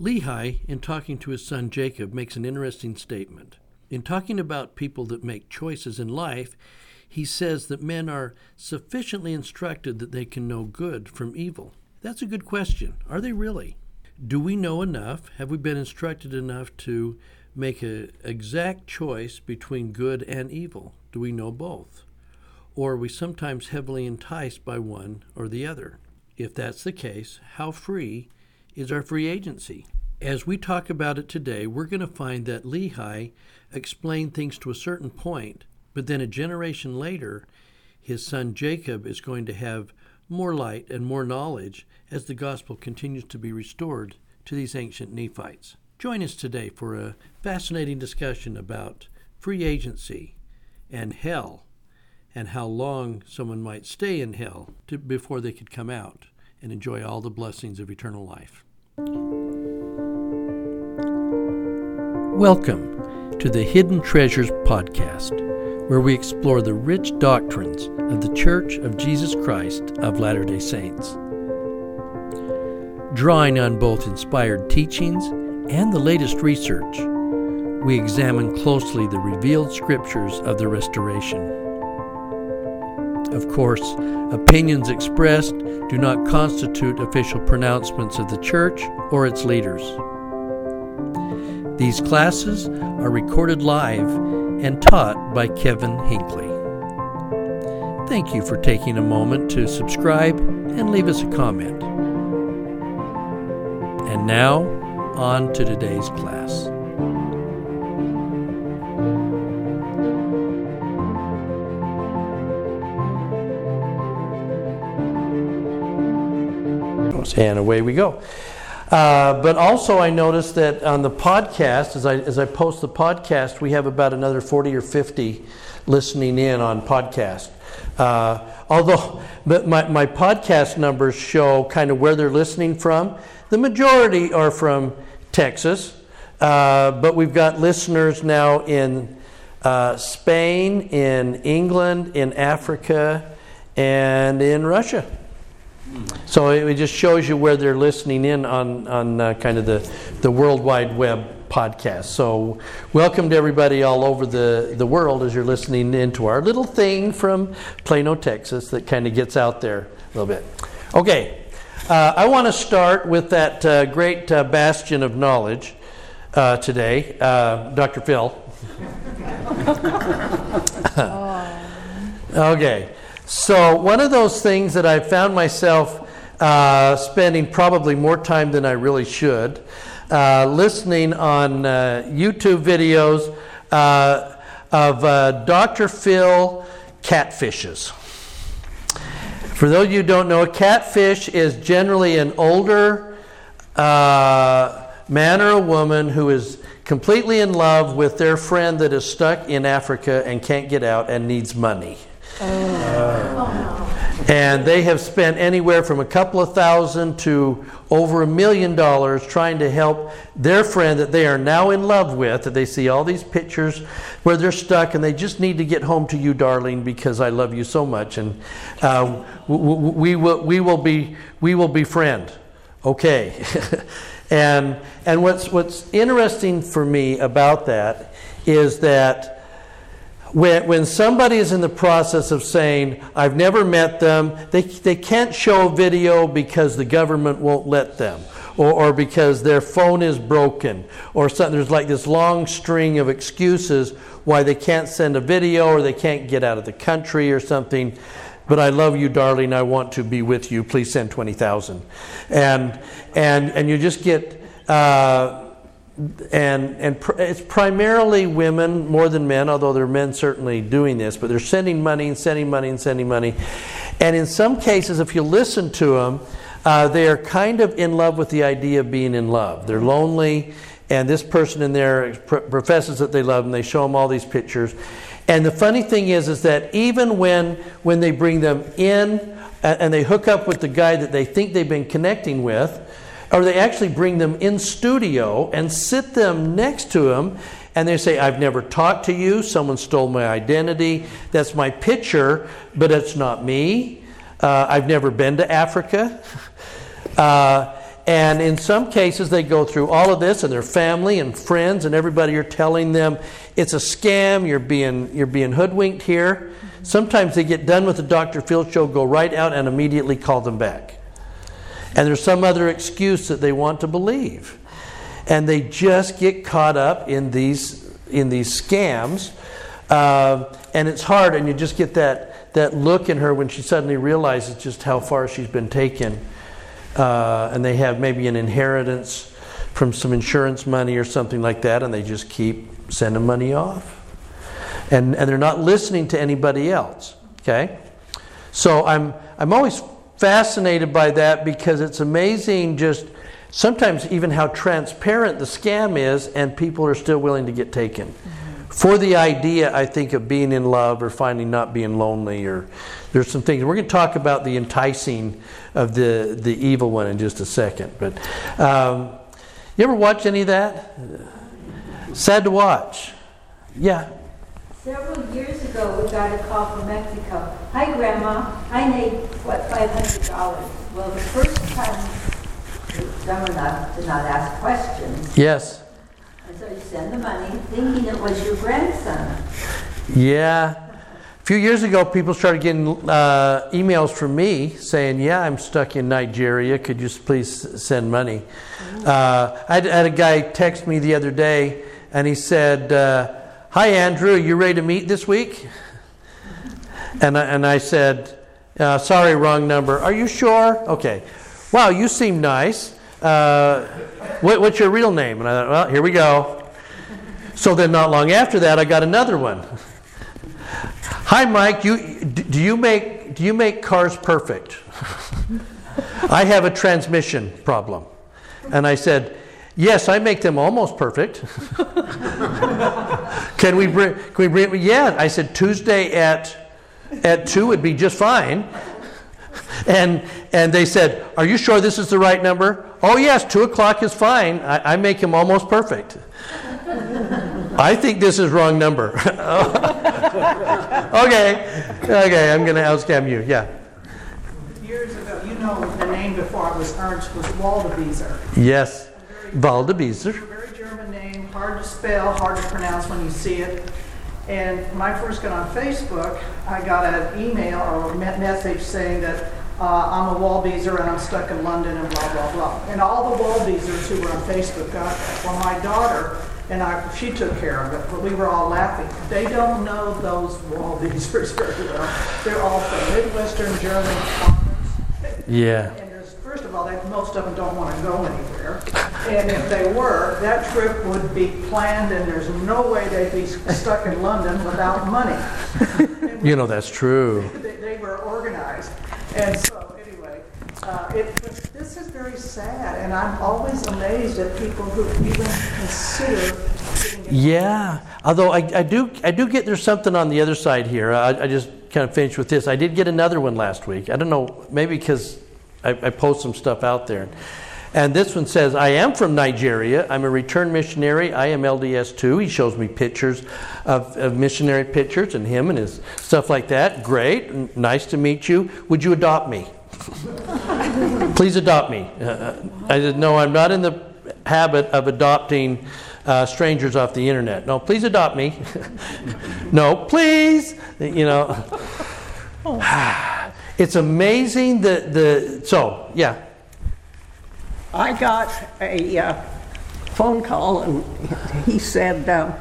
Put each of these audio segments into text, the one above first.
Lehi, in talking to his son Jacob, makes an interesting statement. In talking about people that make choices in life, he says that men are sufficiently instructed that they can know good from evil. That's a good question. Are they really? Do we know enough? Have we been instructed enough to make an exact choice between good and evil? Do we know both? Or are we sometimes heavily enticed by one or the other? If that's the case, how free is our free agency? As we talk about it today, we're going to find that Lehi explained things to a certain point, but then a generation later, his son Jacob is going to have more light and more knowledge as the gospel continues to be restored to these ancient Nephites. Join us today for a fascinating discussion about free agency and hell and how long someone might stay in hell to, before they could come out and enjoy all the blessings of eternal life. Welcome to the Hidden Treasures Podcast, where we explore the rich doctrines of the Church of Jesus Christ of Latter day Saints. Drawing on both inspired teachings and the latest research, we examine closely the revealed scriptures of the Restoration. Of course, opinions expressed do not constitute official pronouncements of the Church or its leaders. These classes are recorded live and taught by Kevin Hinckley. Thank you for taking a moment to subscribe and leave us a comment. And now, on to today's class. And away we go. Uh, but also, I noticed that on the podcast, as I, as I post the podcast, we have about another 40 or 50 listening in on podcast. Uh, although my, my podcast numbers show kind of where they're listening from, the majority are from Texas, uh, but we've got listeners now in uh, Spain, in England, in Africa, and in Russia. So it just shows you where they're listening in on, on uh, kind of the, the World Wide Web podcast. So welcome to everybody all over the, the world as you're listening into our little thing from Plano, Texas that kind of gets out there a little bit. Okay, uh, I want to start with that uh, great uh, bastion of knowledge uh, today, uh, Dr. Phil. okay. So, one of those things that I found myself uh, spending probably more time than I really should, uh, listening on uh, YouTube videos uh, of uh, Dr. Phil catfishes. For those of you who don't know, a catfish is generally an older uh, man or a woman who is completely in love with their friend that is stuck in Africa and can't get out and needs money. And they have spent anywhere from a couple of thousand to over a million dollars trying to help their friend that they are now in love with. That they see all these pictures where they're stuck and they just need to get home to you, darling, because I love you so much. And uh, we, will, we, will be, we will befriend. Okay. and and what's, what's interesting for me about that is that when, when somebody is in the process of saying, I've never met them, they, they can't show a video because the government won't let them, or, or because their phone is broken, or something. There's like this long string of excuses why they can't send a video or they can't get out of the country or something. But I love you, darling. I want to be with you. Please send 20,000. And, and, and you just get. Uh, and and pr- it's primarily women more than men, although there are men certainly doing this. But they're sending money and sending money and sending money, and in some cases, if you listen to them, uh, they are kind of in love with the idea of being in love. They're lonely, and this person in there pr- professes that they love them. They show them all these pictures, and the funny thing is, is that even when when they bring them in and they hook up with the guy that they think they've been connecting with or they actually bring them in studio and sit them next to him and they say, I've never talked to you, someone stole my identity, that's my picture, but it's not me. Uh, I've never been to Africa. Uh, and in some cases, they go through all of this, and their family and friends and everybody are telling them it's a scam. You're being you're being hoodwinked here. Sometimes they get done with the Dr. Phil show, go right out, and immediately call them back. And there's some other excuse that they want to believe, and they just get caught up in these in these scams. Uh, and it's hard, and you just get that, that look in her when she suddenly realizes just how far she's been taken. Uh, and they have maybe an inheritance from some insurance money or something like that, and they just keep sending money off. And, and they're not listening to anybody else. Okay? So I'm, I'm always fascinated by that because it's amazing just sometimes even how transparent the scam is, and people are still willing to get taken for the idea, I think, of being in love or finding not being lonely, or there's some things. We're going to talk about the enticing of the, the evil one in just a second. But um, you ever watch any of that? Sad to watch. Yeah. Several years ago, we got a call from Mexico. Hi, Grandma. I need, what, $500? Well, the first time, someone did not ask questions. Yes. And so you send the money thinking it was your grandson. Yeah. A few years ago, people started getting uh, emails from me saying, Yeah, I'm stuck in Nigeria. Could you please send money? Uh, I, had, I, had, a guy text me the other day and he said, uh, Hi, Andrew, you ready to meet this week? And I, and I said, uh, Sorry, wrong number. Are you sure? Okay. Wow, you seem nice. Uh, what, what's your real name? And I thought, well, here we go. So then, not long after that, I got another one. Hi, Mike. You, do you make do you make cars perfect? I have a transmission problem, and I said, yes, I make them almost perfect. can we bring? Can we bring? Yeah, I said Tuesday at at two would be just fine. And, and they said, Are you sure this is the right number? Oh, yes, 2 o'clock is fine. I, I make him almost perfect. I think this is wrong number. okay, okay, I'm going to outscam you. Yeah. Years ago, you know the name before I was Ernst was Waldebieser. Yes, Waldebieser. Very German name, hard to spell, hard to pronounce when you see it. And when I first got on Facebook, I got an email or a message saying that uh, I'm a Wallbeezer and I'm stuck in London and blah, blah, blah. And all the Wallbeezers who were on Facebook got that. Well, my daughter and I, she took care of it, but we were all laughing. They don't know those Wallbeezers very well. They're all from Midwestern German farmers. Yeah. First of all, they, most of them don't want to go anywhere. And if they were, that trip would be planned and there's no way they'd be stuck in London without money. you know, that's true. They, they were organized. And so, anyway, uh, it, this is very sad, and I'm always amazed at people who even consider. Yeah, although I, I, do, I do get there's something on the other side here. I, I just kind of finished with this. I did get another one last week. I don't know, maybe because I, I post some stuff out there. And this one says, I am from Nigeria. I'm a returned missionary. I am LDS too. He shows me pictures of, of, missionary pictures and him and his stuff like that. Great. Nice to meet you. Would you adopt me? Please adopt me. Uh, I said, No, I'm not in the habit of adopting uh, strangers off the internet. No, please adopt me. no, please. You know. it's amazing that the. So, yeah. I got a uh, phone call and he said, uh,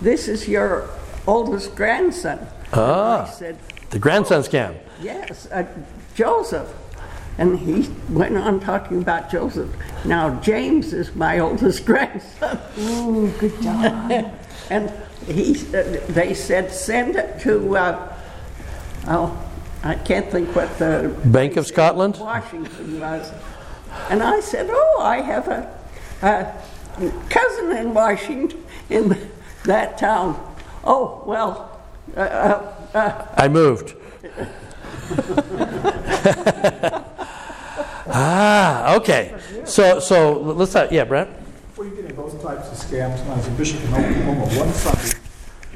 This is your oldest grandson. Ah, I said, the grandson scam. Yes, uh, Joseph. And he went on talking about Joseph. Now, James is my oldest grandson. Ooh, good job. and he, uh, they said, send it to, uh, oh, I can't think what the Bank of Scotland? Washington was. And I said, Oh, I have a, a cousin in Washington, in that town. Oh, well. Uh, uh, uh. I moved. ah, okay. So, so let's, uh, yeah, Brent? Before you get into those types of scams, when I was a bishop in Oklahoma, one Sunday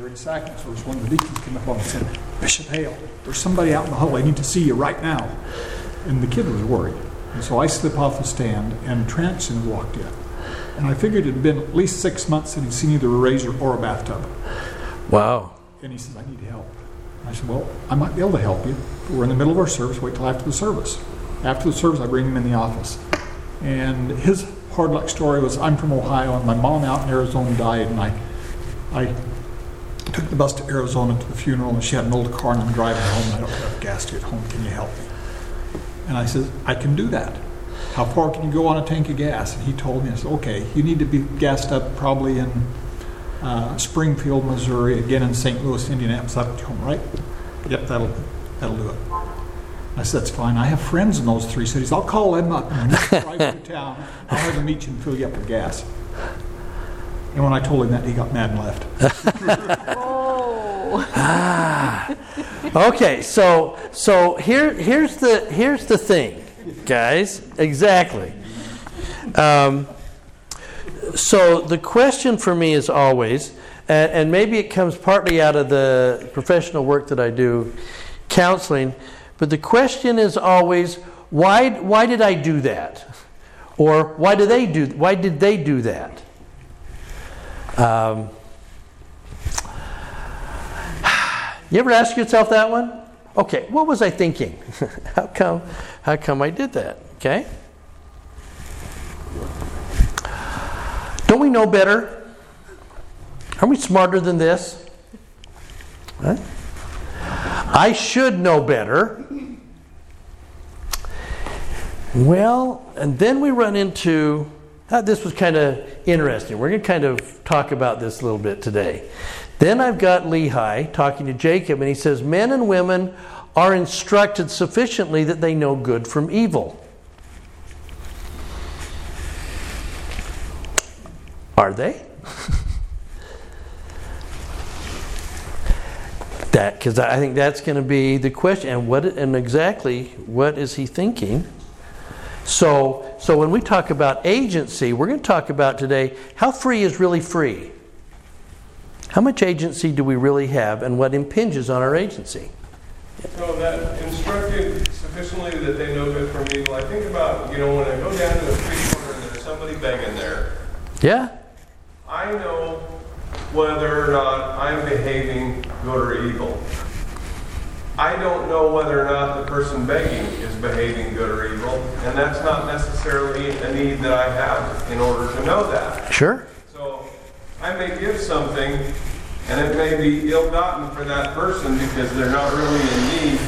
during sacrament service, one of the deacons came up on and said, Bishop Hale, there's somebody out in the hall. I need to see you right now. And the kid was worried. And so I slip off the stand, and Transon walked in. And I figured it had been at least six months since he'd seen either a razor or a bathtub. Wow. And he says, I need help. I said, Well, I might be able to help you. But we're in the middle of our service. Wait till after the service. After the service, I bring him in the office. And his hard luck story was I'm from Ohio, and my mom out in Arizona died, and I, I took the bus to Arizona to the funeral, and she had an old car, and I'm driving home, and I don't have gas to get home. Can you help me? And I said, I can do that. How far can you go on a tank of gas? And he told me, I said, okay, you need to be gassed up probably in uh, Springfield, Missouri, again in St. Louis, Indianapolis, up to home, right? Yep, that'll, that'll do it. I said, that's fine. I have friends in those three cities. I'll call them up and when you drive through town, I'll have them meet you and fill you up with gas. And when I told him that, he got mad and left. Okay, so so here here's the here's the thing, guys. Exactly. Um, so the question for me is always, and, and maybe it comes partly out of the professional work that I do, counseling, but the question is always, why why did I do that, or why do they do why did they do that? Um, You ever ask yourself that one? Okay, what was I thinking? how come how come I did that? Okay? Don't we know better? Aren't we smarter than this? I should know better. Well, and then we run into uh, this was kind of interesting. We're going to kind of talk about this a little bit today. Then I've got Lehi talking to Jacob, and he says, Men and women are instructed sufficiently that they know good from evil. Are they? that because I think that's going to be the question. And what and exactly what is he thinking? So, so when we talk about agency, we're going to talk about today how free is really free. How much agency do we really have, and what impinges on our agency? So that instructed sufficiently that they know good from evil. I think about, you know, when I go down to the street corner and there's somebody begging there, Yeah? I know whether or not I'm behaving good or evil. I don't know whether or not the person begging is behaving good or evil, and that's not necessarily a need that I have in order to know that. Sure. So I may give something, and it may be ill-gotten for that person because they're not really in need,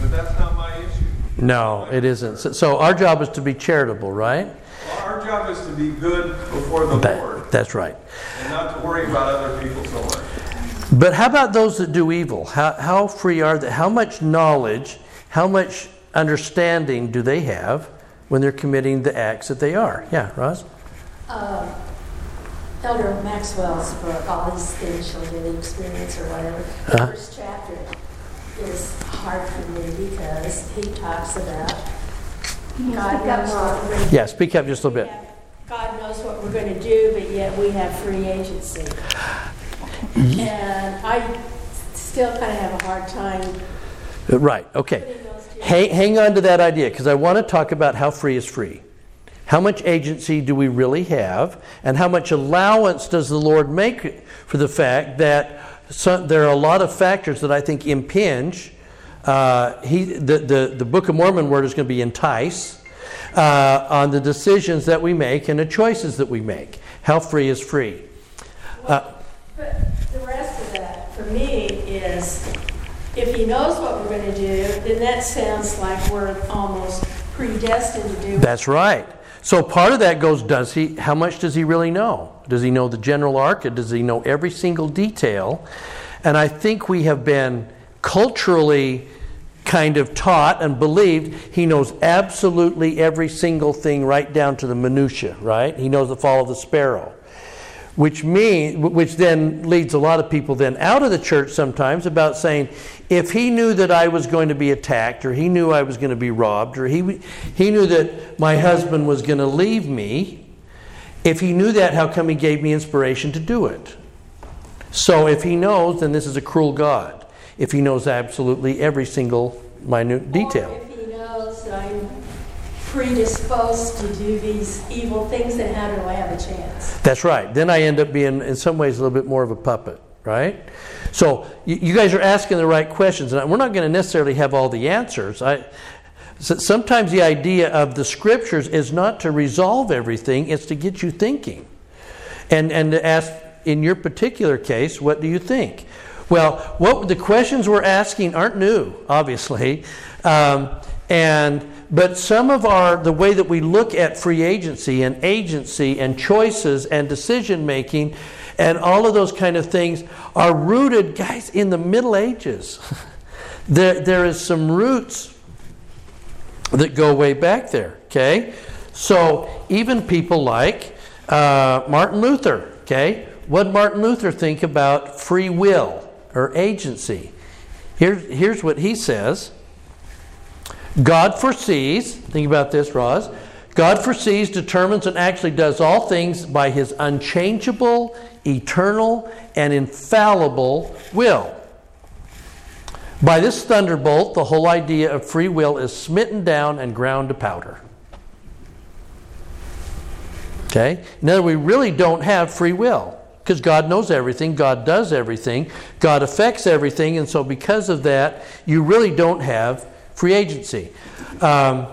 but that's not my issue. No, it isn't. So, so our job is to be charitable, right? Well, our job is to be good before the Lord, that's right. and not to worry about other people so much. But how about those that do evil? How, how free are they? How much knowledge, how much understanding do they have when they're committing the acts that they are? Yeah, Roz? Um, Elder Maxwell's book, All These Things Shall Daily Experience or whatever, the Uh-huh. first chapter is hard for me because he talks about God knows what we're going to Yeah, speak up just a little bit. God knows what we're going to do, but yet we have free agency. And I still kind of have a hard time Uh, Right, okay. putting those two. Hang, hang on to that idea because I want to talk about how free is free. How much agency do we really have, and how much allowance does the Lord make for the fact that some, there are a lot of factors that I think impinge? Uh, he, the, the, the Book of Mormon word is going to be entice uh, on the decisions that we make and the choices that we make. How free is free? Uh, But the rest of that, for me, is if he knows what we're going to do, then that sounds like we're almost predestined to do. That's right. So part of that goes, does he, how much does he really know? Does he know the general arc? Does he know every single detail? And I think we have been culturally kind of taught and believed he knows absolutely every single thing right down to the minutia, right? He knows the fall of the sparrow. Which mean, which then leads a lot of people then out of the church sometimes about saying, if he knew that I was going to be attacked, or he knew I was going to be robbed, or he he knew that my husband was going to leave me, if he knew that, how come he gave me inspiration to do it? So if he knows, then this is a cruel God. If he knows absolutely every single minute detail. Or if he knows that I'm predisposed to do these evil things, then how do I have a chance? That's right. Then I end up being, in some ways, a little bit more of a puppet, right? So you, guys are asking the right questions, and we're not going to necessarily have all the answers. I, sometimes the idea of the scriptures is not to resolve everything; it's to get you thinking, and and to ask, in your particular case, what do you think? Well, what the questions we're asking aren't new, obviously, um, and but some of our the way that we look at free agency and agency and choices and decision making and all of those kind of things are rooted, guys, in the Middle Ages. there, there is some roots that go way back there. Okay, so even people like uh, Martin Luther. Okay, what Martin Luther think about free will? or agency. Here's, here's what he says God foresees, think about this, Roz. God foresees, determines, and actually does all things by his unchangeable, eternal, and infallible will. By this thunderbolt, the whole idea of free will is smitten down and ground to powder. Okay? Now, we really don't have free will because God knows everything, God does everything, God affects everything, and so because of that, you really don't have free agency. Um,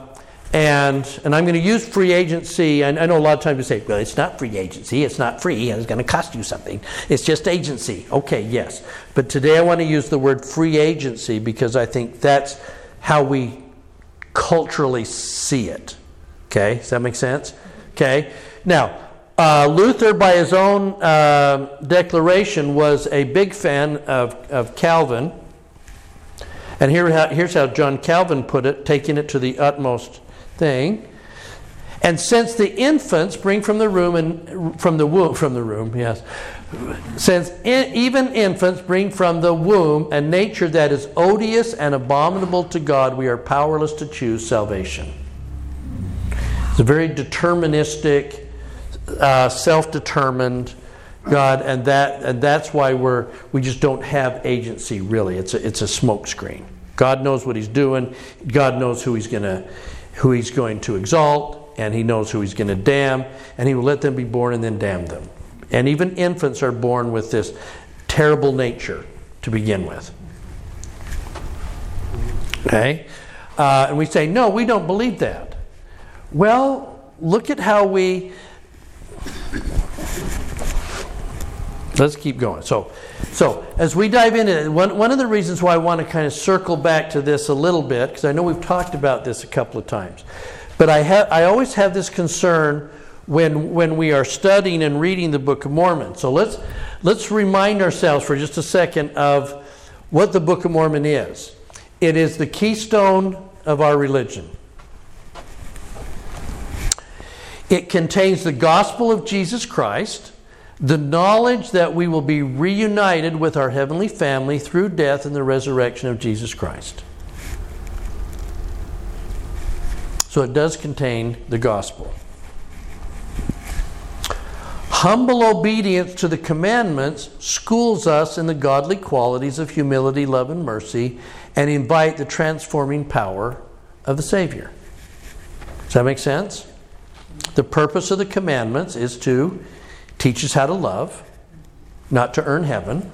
and, and I'm going to use free agency. And I know a lot of times you say, well, it's not free agency. It's not free. And it's going to cost you something. It's just agency. Okay, yes. But today I want to use the word free agency because I think that's how we culturally see it. Okay, does that make sense? Okay. Now, uh, Luther, by his own uh, declaration, was a big fan of, of Calvin. And here, here's how John Calvin put it, taking it to the utmost thing. And since the infants bring from the room and from the womb, from the room, yes, since in, even infants bring from the womb a nature that is odious and abominable to God, we are powerless to choose salvation. It's a very deterministic uh, self-determined God, and that and that's why we're we just don't have agency really. It's a, it's a smokescreen. God knows what He's doing. God knows who He's gonna who He's going to exalt, and He knows who He's going to damn, and He will let them be born and then damn them. And even infants are born with this terrible nature to begin with. Okay, uh, and we say no, we don't believe that. Well, look at how we Let's keep going. So, so as we dive into it, one, one of the reasons why I want to kind of circle back to this a little bit, because I know we've talked about this a couple of times, but I, have, I always have this concern when, when we are studying and reading the Book of Mormon. So let's, let's remind ourselves for just a second of what the Book of Mormon is. It is the keystone of our religion. It contains the gospel of Jesus Christ, the knowledge that we will be reunited with our heavenly family through death and the resurrection of Jesus Christ. So it does contain the gospel. Humble obedience to the commandments schools us in the godly qualities of humility, love, and mercy, and invite the transforming power of the Savior. Does that make sense? The purpose of the commandments is to teach us how to love, not to earn heaven.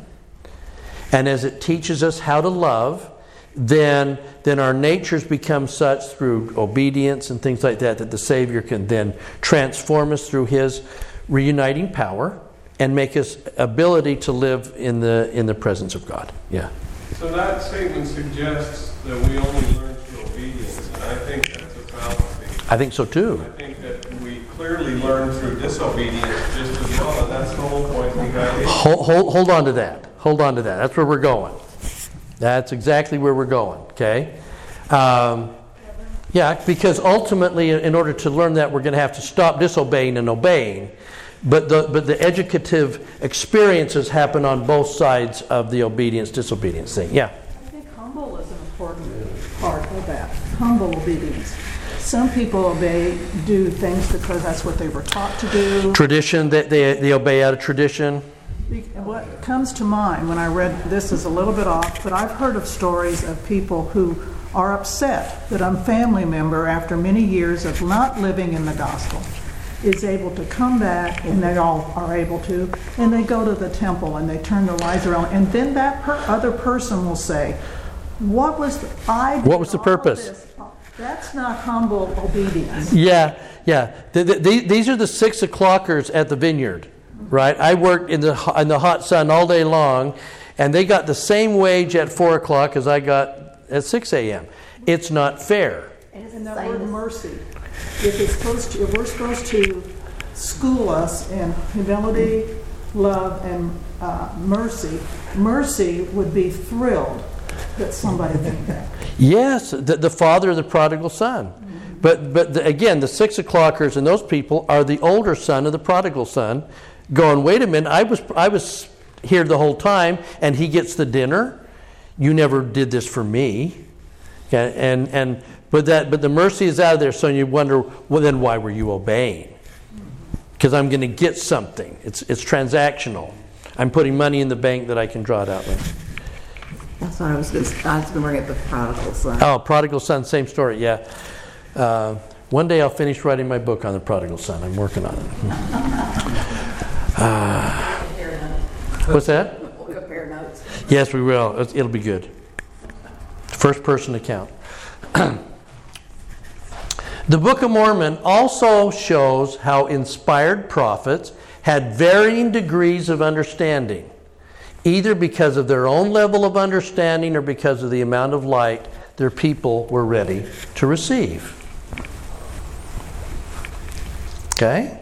And as it teaches us how to love, then, then our natures become such through obedience and things like that that the Savior can then transform us through His reuniting power and make us ability to live in the in the presence of God. Yeah. So that statement suggests that we only learn through obedience, and I think that's a fallacy. I think so too. I think that we clearly learn through disobedience just as well, and that's the whole point behind it. Hold, hold, hold on to that. Hold on to that. That's where we're going. That's exactly where we're going, okay? Um, yeah, because ultimately, in order to learn that, we're going to have to stop disobeying and obeying. But the, but the educative experiences happen on both sides of the obedience disobedience thing. Yeah. I think humble is an important part of that. Humble obedience. Some people obey, do things because that's what they were taught to do. Tradition, that they, they obey out of tradition. What comes to mind when I read this is a little bit off, but I've heard of stories of people who are upset that a family member, after many years of not living in the gospel, is able to come back, and they all are able to, and they go to the temple and they turn their lives around, and then that per- other person will say, "What was the, I? What was the purpose?" This." That's not humble obedience. Yeah, yeah. The, the, the- these are the six o'clockers at the vineyard, right? I worked in the in the hot sun all day long, and they got the same wage at four o'clock as I got at six a.m. It's not fair. And that word mercy, if it's supposed to, if we're supposed to school us in humility, love, and uh, mercy, mercy would be thrilled that somebody came back. Yes, the, the father of the prodigal son. But, but the, again, the six o'clockers and those people are the older son of the prodigal son going, wait a minute, I was, I was here the whole time and he gets the dinner. You never did this for me. And, and, but, that, but the mercy is out of there, so you wonder, well, then why were you obeying? Because I'm going to get something. It's, it's transactional. I'm putting money in the bank that I can draw it out with. That's what I was going to, I was going to bring up the prodigal son. Oh, prodigal son, same story, yeah. Uh, one day I'll finish writing my book on the prodigal son. I'm working on it. Uh, what's that? We'll compare notes. Yes, we will. It'll be good. First person account. the Book of Mormon also shows how inspired prophets had varying degrees of understanding, either because of their own level of understanding or because of the amount of light their people were ready to receive. Okay?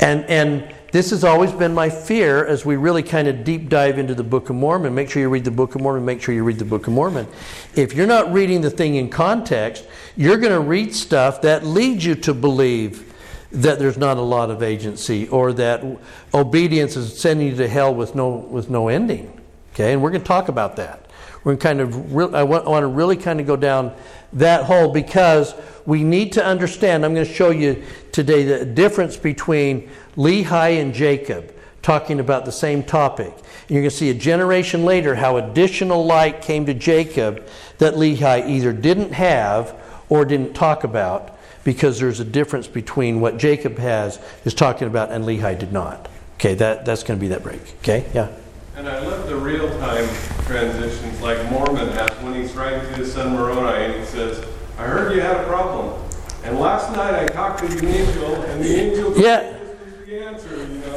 And, and this has always been my fear as we really kind of deep dive into the Book of Mormon. Make sure you read the Book of Mormon, make sure you read the Book of Mormon. If you're not reading the thing in context, you're going to read stuff that leads you to believe that there's not a lot of agency or that obedience is sending you to hell with no, with no ending. Okay? And we're going to talk about that. We're kind of, re- I want, I want to really kind of go down that hole because we need to understand. I'm going to show you today the difference between Lehi and Jacob talking about the same topic. And you're going to see a generation later how additional light came to Jacob that Lehi either didn't have or didn't talk about because there's a difference between what Jacob has is talking about and Lehi did not. Okay, that, that's going to be that break. Okay, yeah. And I love the real-time transitions like Mormon has when he's writing to his son Moroni and he says, I heard you had a problem. And last night I talked to the angel and the angel Yeah. told this was the answer, you know.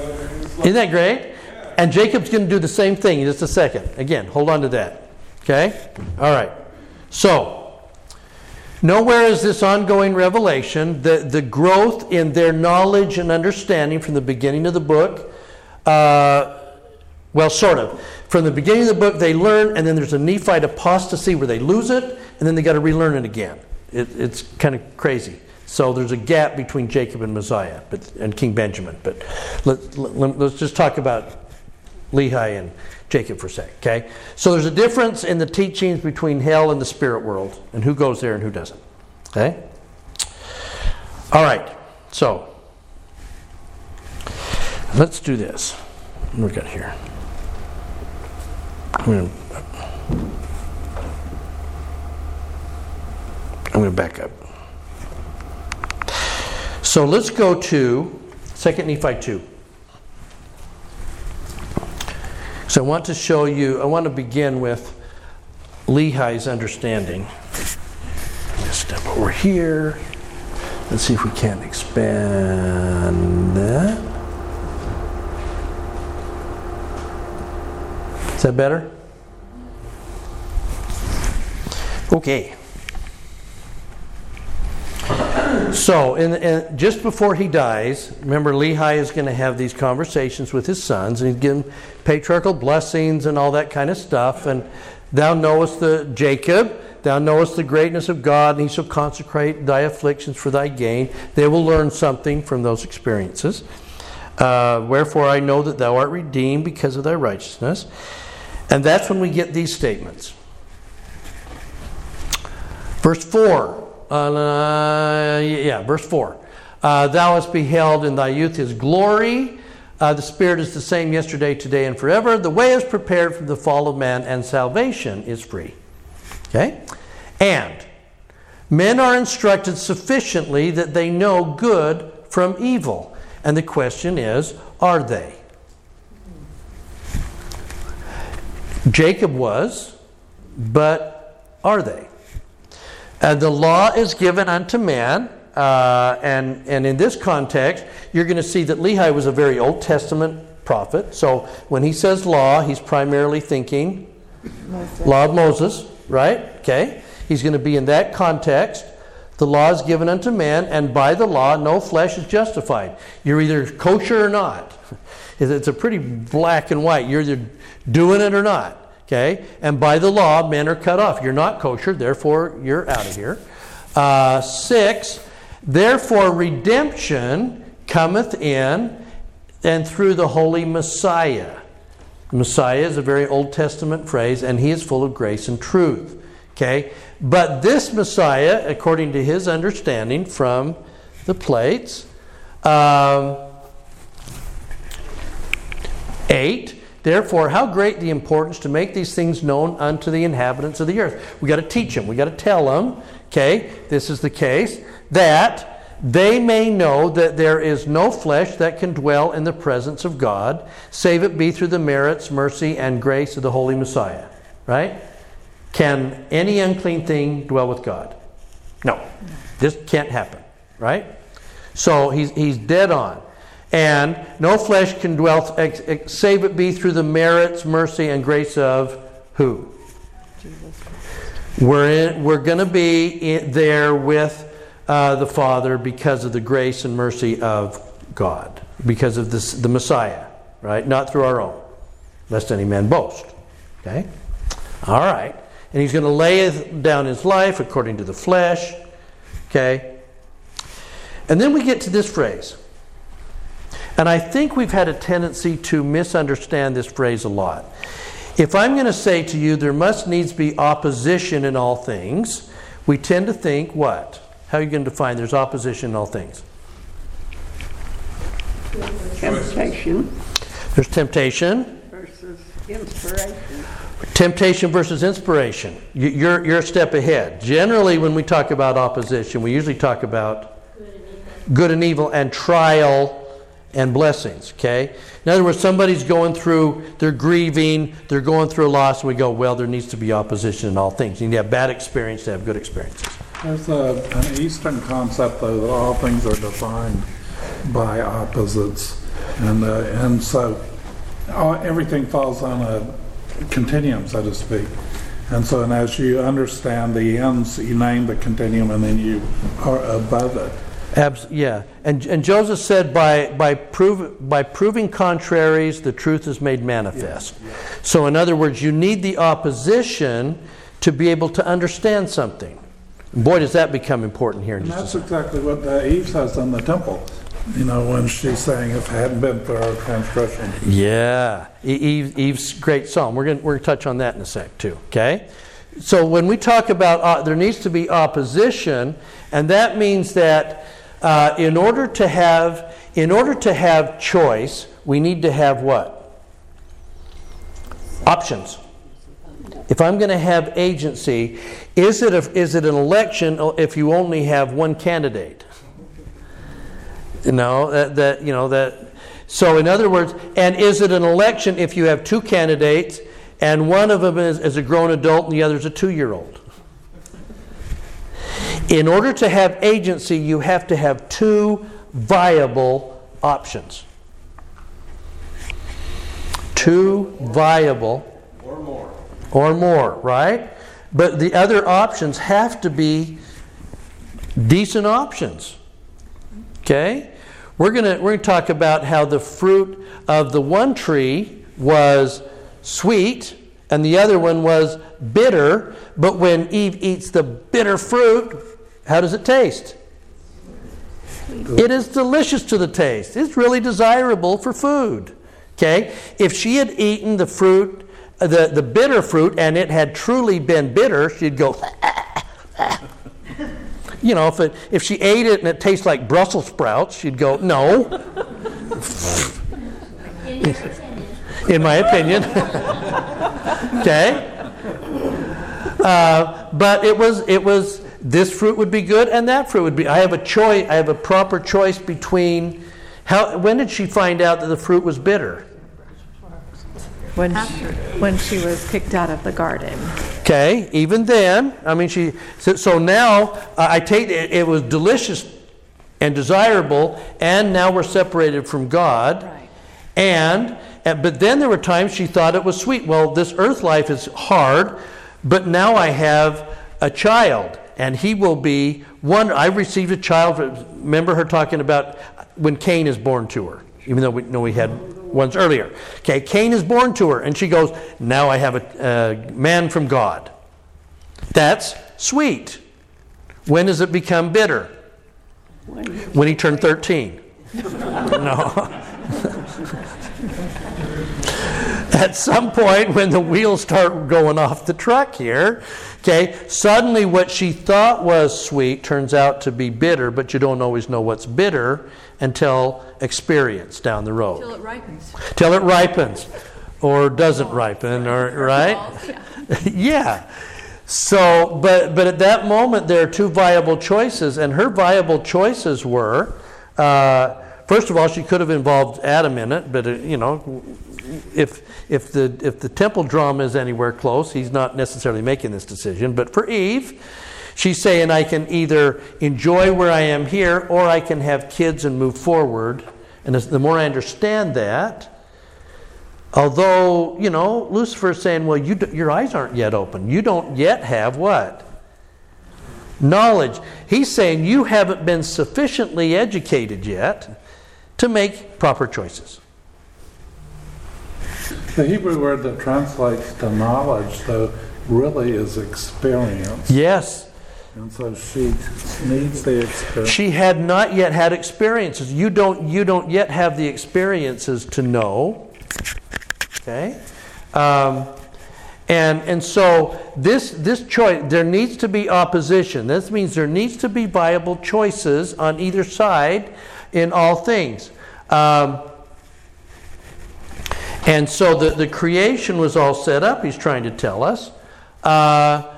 like- Isn't that great? And Jacob's going to do the same thing in just a second. Again, hold on to that. Okay? All right. So, nowhere is this ongoing revelation, the, the growth in their knowledge and understanding from the beginning of the book. Uh, well, sort of. From the beginning of the book, they learn, and then there's a Nephite apostasy where they lose it, and then they got to relearn it again. It, it's kind of crazy. So there's a gap between Jacob and Mosiah, but and King Benjamin. But let, let, let's just talk about Lehi and Jacob for a sec. Okay. So there's a difference in the teachings between hell and the spirit world, and who goes there and who doesn't. Okay. All right. So let's do this. What we got here? I'm going to I'm going to back up. So let's go to 2 Nephi 2. So I want to show you, I want to begin with Lehi's understanding. Step over here. Let's see if we can't expand that. Is that better? Okay. So, in, in, just before he dies, remember Lehi is going to have these conversations with his sons, and he's them patriarchal blessings and all that kind of stuff. And thou knowest the Jacob, thou knowest the greatness of God, and he shall consecrate thy afflictions for thy gain. They will learn something from those experiences. Uh, Wherefore I know that thou art redeemed because of thy righteousness. And that's when we get these statements. Verse 4. Uh, yeah, verse 4. Uh, Thou hast beheld in thy youth his glory. Uh, the Spirit is the same yesterday, today, and forever. The way is prepared from the fall of man, and salvation is free. Okay? And men are instructed sufficiently that they know good from evil. And the question is, are they? Jacob was, but are they? And the law is given unto man. Uh, and, and in this context, you're going to see that Lehi was a very Old Testament prophet. So when he says law, he's primarily thinking law of Moses, right? Okay. He's going to be in that context. The law is given unto man, and by the law, no flesh is justified. You're either kosher or not. It's a pretty black and white. You're either doing it or not. Okay? And by the law, men are cut off. You're not kosher, therefore you're out of here. Uh, six, therefore redemption cometh in and through the holy Messiah. Messiah is a very Old Testament phrase, and he is full of grace and truth. Okay? But this Messiah, according to his understanding from the plates, um, 8. Therefore, how great the importance to make these things known unto the inhabitants of the earth. We got to teach them. We got to tell them, okay, this is the case, that they may know that there is no flesh that can dwell in the presence of God, save it be through the merits, mercy, and grace of the Holy Messiah. Right? Can any unclean thing dwell with God? No. This can't happen. Right? So he's, he's dead on. And no flesh can dwell, ex, ex, save it be through the merits, mercy, and grace of who? Jesus. We're, in, we're going to be in, there with uh, the Father because of the grace and mercy of God, because of this, the Messiah, right? Not through our own, lest any man boast. Okay? All right. And he's going to lay down his life according to the flesh. Okay? And then we get to this phrase. And I think we've had a tendency to misunderstand this phrase a lot. If I'm going to say to you, there must needs be opposition in all things, we tend to think what? How are you going to define there's opposition in all things? Temptation There's temptation. versus inspiration. Temptation versus inspiration. You- You're, you're a step ahead. Generally, when we talk about opposition, we usually talk about good and evil and trial and blessings, okay? In other words, somebody's going through, they're grieving, they're going through a loss, and we go, well, there needs to be opposition in all things. You need to have bad experience to have good experiences. There's a, an Eastern concept, though, that all things are defined by opposites. And, uh, and so uh, everything falls on a continuum, so to speak. And so, and as you understand the ends, you name the continuum and then you are above it. Abs- yeah. And, and Joseph said, by, by, prove, by proving contraries, the truth is made manifest. So, in other words, you need the opposition to be able to understand something. Boy, does that become important here And that's exactly what uh, Eve says in the temple. You know, when she's saying, if it hadn't been for our transgression. Yeah, Eve, Eve's great psalm. We're going we're to touch on that in a sec too. Okay, so when we talk about uh, there needs to be opposition, and that means that uh, in order to have in order to have choice, we need to have what options. If I'm going to have agency, is it a, is it an election if you only have one candidate? Know that, that you know that. So in other words, and is it an election if you have two candidates and one of them is, is a grown adult and the other is a two-year-old? In order to have agency, you have to have two viable options. Two viable Or more. or more, right? But the other options have to be decent options. Okay? We're going to we're going to talk about how the fruit of the one tree was sweet and the other one was bitter, but when Eve eats the bitter fruit, how does it taste? It is delicious to the taste. It's really desirable for food. Okay? If she had eaten the fruit, uh, the, the bitter fruit, and it had truly been bitter, she'd go, you know, if, it, if she ate it and it tastes like Brussels sprouts, she'd go, no, In in my opinion. okay? Uh, but it was, it was, this fruit would be good and that fruit would be. I have a choice, I have a proper choice between, how, when did she find out that the fruit was bitter? When she, when she was kicked out of the garden. Okay, even then, I mean, she, so, so now uh, I take it, it was delicious and desirable, and now we're separated from God. Right. And, and, but then there were times she thought it was sweet. Well, this earth life is hard, but now I have a child, and he will be one. I received a child. Remember her talking about when Cain is born to her, even though we know we had ones earlier. Okay, Cain is born to her, and she goes, Now I have a, a man from God. That's sweet. When does it become bitter? When he turned 13. no. At some point, when the wheels start going off the truck here, okay, suddenly what she thought was sweet turns out to be bitter, but you don't always know what's bitter until experience down the road. Till it ripens. Till it ripens or doesn't ripen, or right? yeah. So, but but at that moment, there are two viable choices, and her viable choices were, uh, first of all, she could have involved Adam in it, but uh, you know, if if the if the temple drama is anywhere close, he's not necessarily making this decision. But for Eve, she's saying, I can either enjoy where I am here, or I can have kids and move forward. And the more I understand that, Although, you know, Lucifer's saying, well, you, your eyes aren't yet open. You don't yet have what? Knowledge. He's saying you haven't been sufficiently educated yet to make proper choices. The Hebrew word that translates to knowledge, though, really is experience. Yes. And so she needs the experience. She had not yet had experiences. You don't, you don't yet have the experiences to know. Okay? Um, and, and so this, this choice, there needs to be opposition. This means there needs to be viable choices on either side in all things. Um, and so the, the creation was all set up, he's trying to tell us, uh,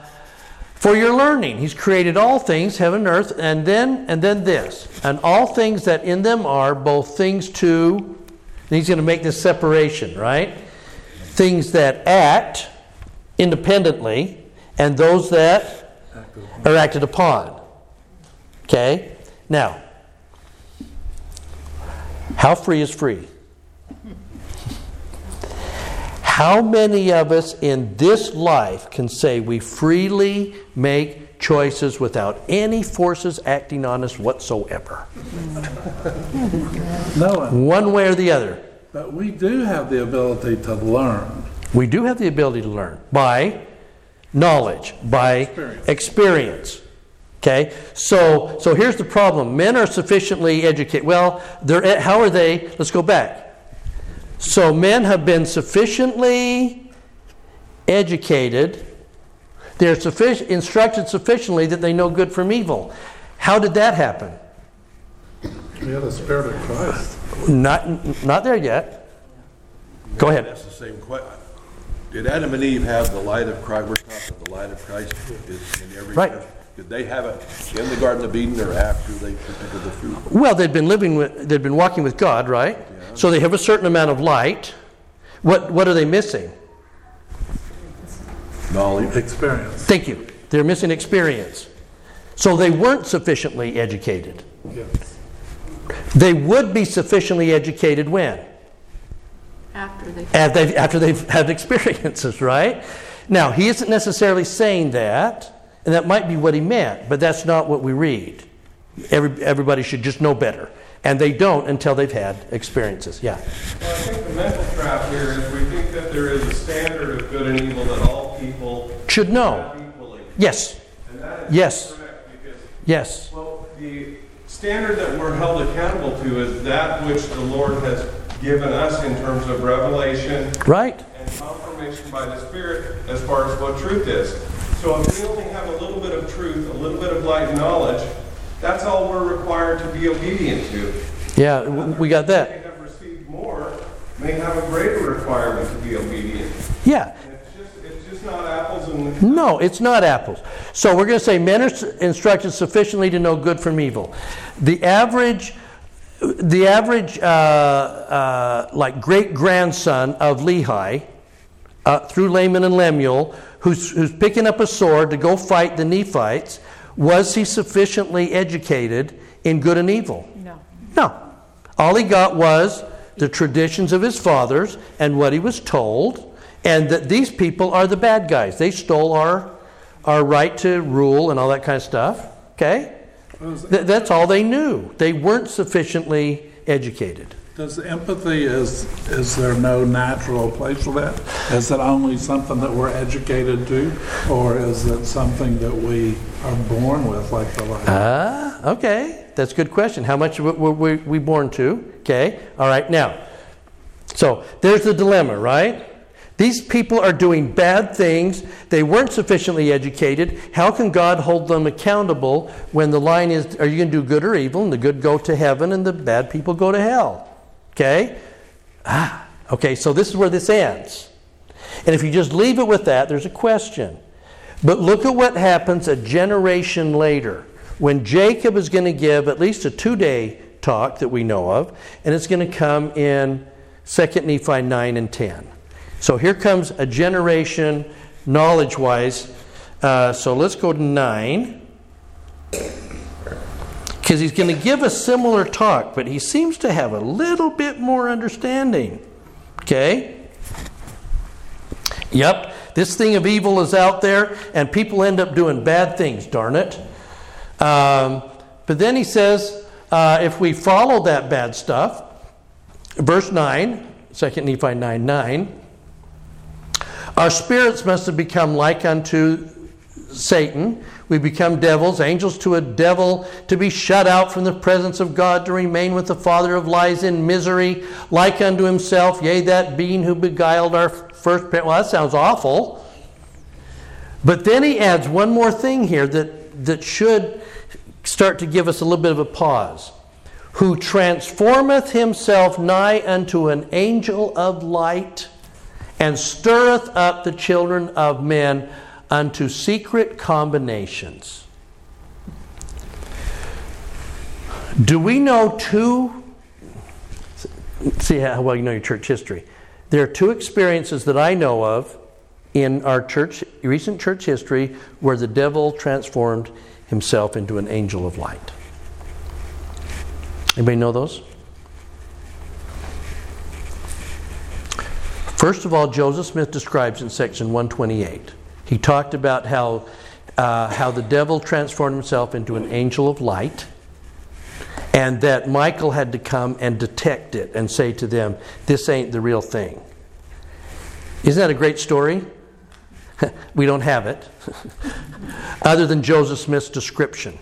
for your learning. He's created all things, heaven and earth, and then, and then this. And all things that in them are, both things to, he's going to make this separation, right? Things that act independently, and those that are acted upon. Okay? Now, how free is free? How many of us in this life can say we freely make choices without any forces acting on us whatsoever? No one. One way or the other. But we do have the ability to learn. We do have the ability to learn by knowledge, by Experience. experience. Okay? So so here's the problem. Men are sufficiently educated. Well, they're eh, how are they? Let's go back. So men have been sufficiently educated. They're suffic- instructed sufficiently that they know good from evil. How did that happen? We have the Spirit of Christ. Not not there yet. Go ahead. That's the same question. Did Adam and Eve have the light of Christ? We're taught that the light of Christ is in every Right. person. Did they have it in the Garden of Eden or after they partook of the fruit? Well, they'd been living with, they'd been walking with God, right? So they have a certain amount of light. What, what are they missing? Knowledge. Experience. Thank you. They're missing experience. So they weren't sufficiently educated. Yes. They would be sufficiently educated when? After they. After they've, after they've had experiences, right? Now, he isn't necessarily saying that, and that might be what he meant, but that's not what we read. Every, everybody should just know better. And they don't until they've had experiences. Yeah. Well, I think the mental trap here is we think that there is a standard of good and evil that all people Should know. equally. Yes. And that is Yes. because, Yes. well, the standard that we're held accountable to is that which the Lord has given us in terms of revelation Right. and confirmation by the Spirit as far as what truth is. So if we only have a little bit of truth, a little bit of light and knowledge, that's all we're required to be obedient to. Yeah, we got that. have received more, may have a greater requirement to be obedient. Yeah. It's just, it's just not apples and and No, it's not apples. So we're going to say men are instructed sufficiently to know good from evil. The average, the average, uh, uh, like great grandson of Lehi, uh, through Laman and Lemuel, who's, who's picking up a sword to go fight the Nephites, was he sufficiently educated in good and evil? No. No. All he got was the traditions of his fathers and what he was told, and that these people are the bad guys. They stole our, our right to rule and all that kind of stuff. Okay? Th- that's all they knew. They weren't sufficiently educated. Does empathy, is, is there no natural place for that? Is it only something that we're educated to? Or is it something that we are born with, like the light? Ah, okay. That's a good question. How much were we, we born to? Okay. All right. Now, so there's the dilemma, right? These people are doing bad things. They weren't sufficiently educated. How can God hold them accountable when the line is, are you going to do good or evil? And the good go to heaven and the bad people go to hell. Okay? Ah, okay, so this is where this ends. And if you just leave it with that, there's a question. But look at what happens a generation later when Jacob is going to give at least a two day talk that we know of, and it's going to come in 2 Nephi 9 and 10. So here comes a generation knowledge wise. Uh, so let's go to 9. Because he's going to give a similar talk, but he seems to have a little bit more understanding. Okay? Yep, this thing of evil is out there, and people end up doing bad things, darn it. Um, but then he says, uh, if we follow that bad stuff, verse 9, 2 Nephi 9 9, our spirits must have become like unto Satan. We become devils, angels to a devil, to be shut out from the presence of God, to remain with the father of lies in misery, like unto himself, yea, that being who beguiled our first parent. Well, that sounds awful. But then he adds one more thing here that, that should start to give us a little bit of a pause. Who transformeth himself nigh unto an angel of light, and stirreth up the children of men unto secret combinations. Do we know two? See how well you know your church history. There are two experiences that I know of in our church, recent church history, where the devil transformed himself into an angel of light. Anybody know those? First of all, Joseph Smith describes in section 128. He talked about how, uh, how the devil transformed himself into an angel of light, and that Michael had to come and detect it and say to them, This ain't the real thing. Isn't that a great story? we don't have it, other than Joseph Smith's description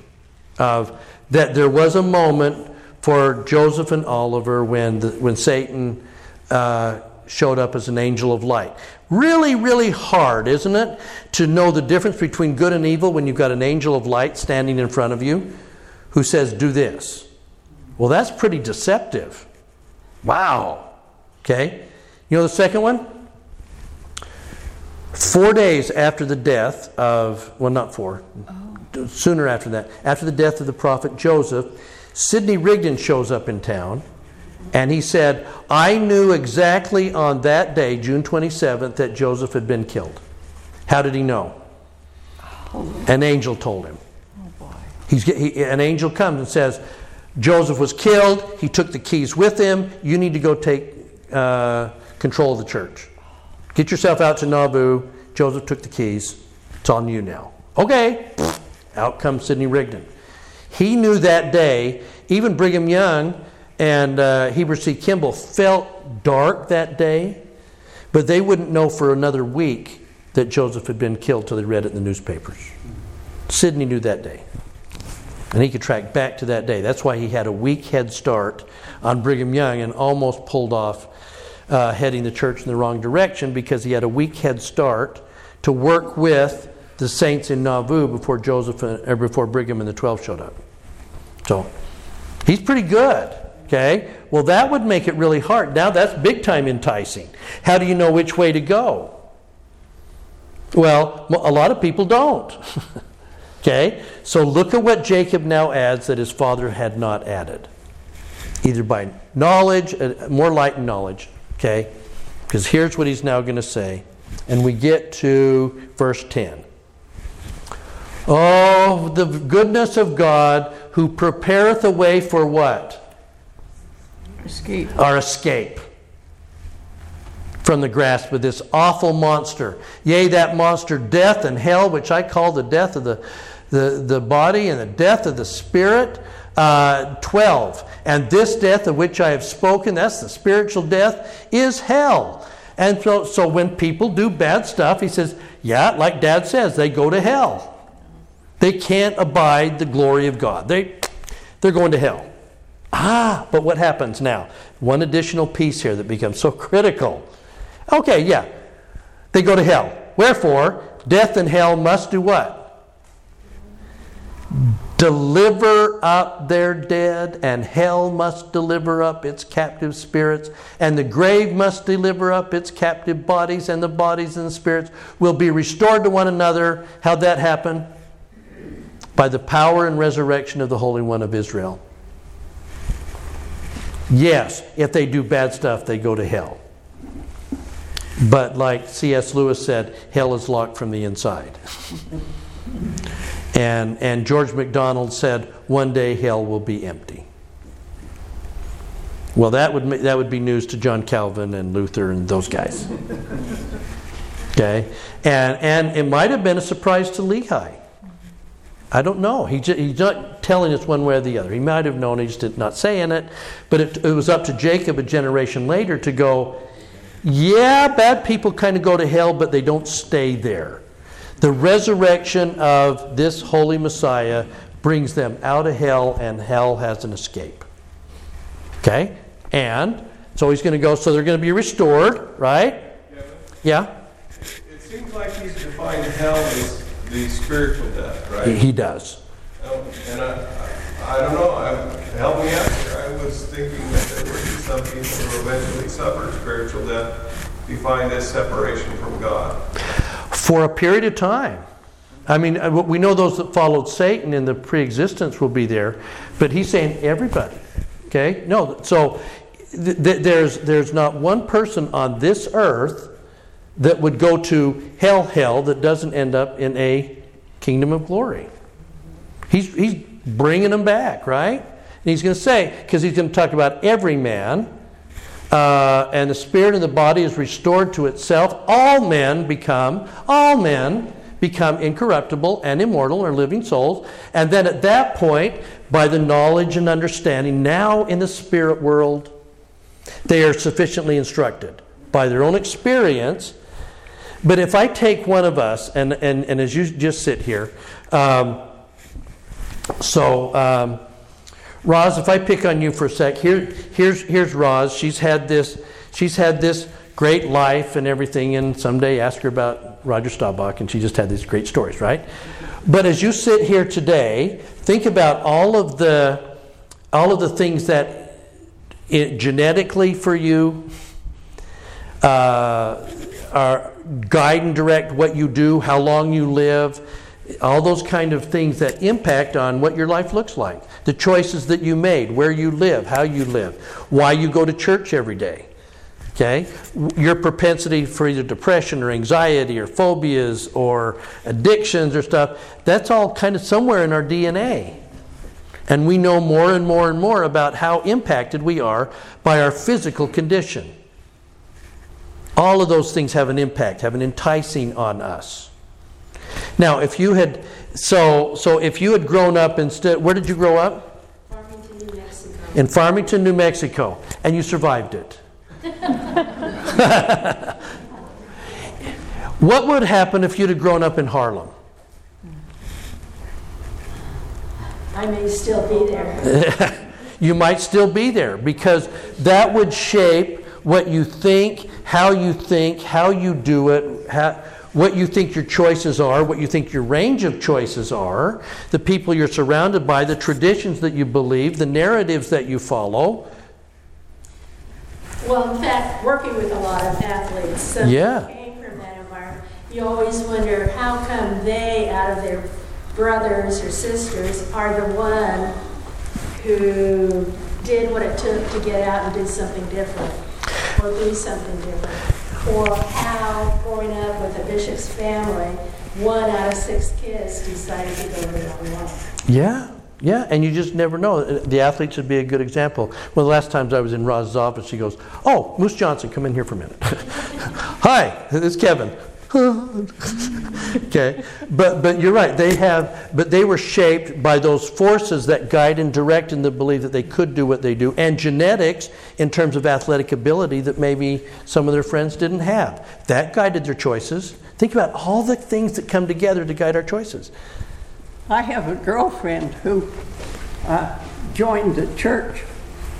of that there was a moment for Joseph and Oliver when, the, when Satan uh, showed up as an angel of light. Really, really hard, isn't it, to know the difference between good and evil when you've got an angel of light standing in front of you who says, Do this. Well, that's pretty deceptive. Wow. Okay? You know the second one? Four days after the death of, well, not four, oh. sooner after that, after the death of the prophet Joseph, Sidney Rigdon shows up in town and he said, I knew exactly on that day, June 27th, that Joseph had been killed. How did he know? An angel told him. He's, he, an angel comes and says, Joseph was killed. He took the keys with him. You need to go take uh, control of the church. Get yourself out to Nauvoo. Joseph took the keys. It's on you now. Okay. Out comes Sidney Rigdon. He knew that day, even Brigham Young and uh, Heber C. Kimball felt dark that day, but they wouldn't know for another week that Joseph had been killed till they read it in the newspapers. Sidney knew that day. And he could track back to that day. That's why he had a week head start on Brigham Young and almost pulled off uh, heading the church in the wrong direction because he had a week head start to work with the saints in Nauvoo before Joseph or before Brigham and the 12 showed up. So he's pretty good. Okay? Well, that would make it really hard. Now that's big time enticing. How do you know which way to go? Well, a lot of people don't. okay? So look at what Jacob now adds that his father had not added. Either by knowledge, uh, more light knowledge. Okay? Because here's what he's now going to say. And we get to verse 10. Oh, the goodness of God who prepareth a way for what? Escape. Our escape from the grasp of this awful monster. Yea, that monster, death and hell, which I call the death of the, the, the body and the death of the spirit. Uh, 12. And this death of which I have spoken, that's the spiritual death, is hell. And so, so when people do bad stuff, he says, yeah, like dad says, they go to hell. They can't abide the glory of God. They, they're going to hell. Ah, but what happens now? One additional piece here that becomes so critical. Okay, yeah. They go to hell. Wherefore, death and hell must do what? Deliver up their dead, and hell must deliver up its captive spirits, and the grave must deliver up its captive bodies, and the bodies and the spirits will be restored to one another. How'd that happen? By the power and resurrection of the Holy One of Israel. Yes, if they do bad stuff, they go to hell. But like C.S. Lewis said, hell is locked from the inside. and, and George MacDonald said, one day hell will be empty. Well, that would, that would be news to John Calvin and Luther and those guys. Okay? And, and it might have been a surprise to Lehi. I don't know. He he's not telling us one way or the other. He might have known, he's just not saying it. But it, it was up to Jacob a generation later to go, yeah, bad people kind of go to hell, but they don't stay there. The resurrection of this holy Messiah brings them out of hell, and hell has an escape. Okay? And so he's going to go, so they're going to be restored, right? Yeah? It seems like he's defined hell as the spiritual death, right? He, he does. Um, And I, I I don't know, I'm, help me out here. I was thinking that there would be some people who eventually suffer spiritual death, defined as separation from God. For a period of time. I mean, uh, we know those that followed Satan in the pre existence will be there, but he's saying everybody. Okay? No, so th- th- there's, there's not one person on this earth that would go to hell, hell, that doesn't end up in a kingdom of glory. He's, he's bringing them back, right? And he's going to say, because he's going to talk about every man, uh, and the spirit and the body is restored to itself. All men become, all men become incorruptible and immortal or living souls. And then at that point, by the knowledge and understanding, now in the spirit world, they are sufficiently instructed by their own experience. But if I take one of us, and, and, and as you just sit here, um, so, um, Roz, if I pick on you for a sec, here, here's, here's Roz. She's had this, she's had this great life and everything, and someday ask her about Roger Staubach, and she just had these great stories, right? But as you sit here today, think about all of the, all of the things that it, genetically for you uh, are guide and direct what you do, how long you live, all those kind of things that impact on what your life looks like. The choices that you made, where you live, how you live, why you go to church every day. Okay? Your propensity for either depression or anxiety or phobias or addictions or stuff, that's all kind of somewhere in our DNA. And we know more and more and more about how impacted we are by our physical condition. All of those things have an impact, have an enticing on us. Now, if you had so so if you had grown up instead, where did you grow up? Farmington, New Mexico. In Farmington, New Mexico, and you survived it. what would happen if you'd have grown up in Harlem? I may still be there. you might still be there because that would shape what you think, how you think, how you do it, how, what you think your choices are, what you think your range of choices are, the people you're surrounded by, the traditions that you believe, the narratives that you follow. Well, in fact, working with a lot of athletes, so Yeah. came from that environment. you always wonder, how come they, out of their brothers or sisters, are the one who did what it took to get out and do something different, or be something different? Or how, growing up with a bishop's family, one out of six kids decided to go their own way. Yeah, yeah, and you just never know. The athletes would be a good example. One of the last times I was in Roz's office, she goes, "Oh, Moose Johnson, come in here for a minute." Hi, it's Kevin. okay, but but you're right. They have, but they were shaped by those forces that guide and direct in the belief that they could do what they do, and genetics in terms of athletic ability that maybe some of their friends didn't have. That guided their choices. Think about all the things that come together to guide our choices. I have a girlfriend who uh, joined the church,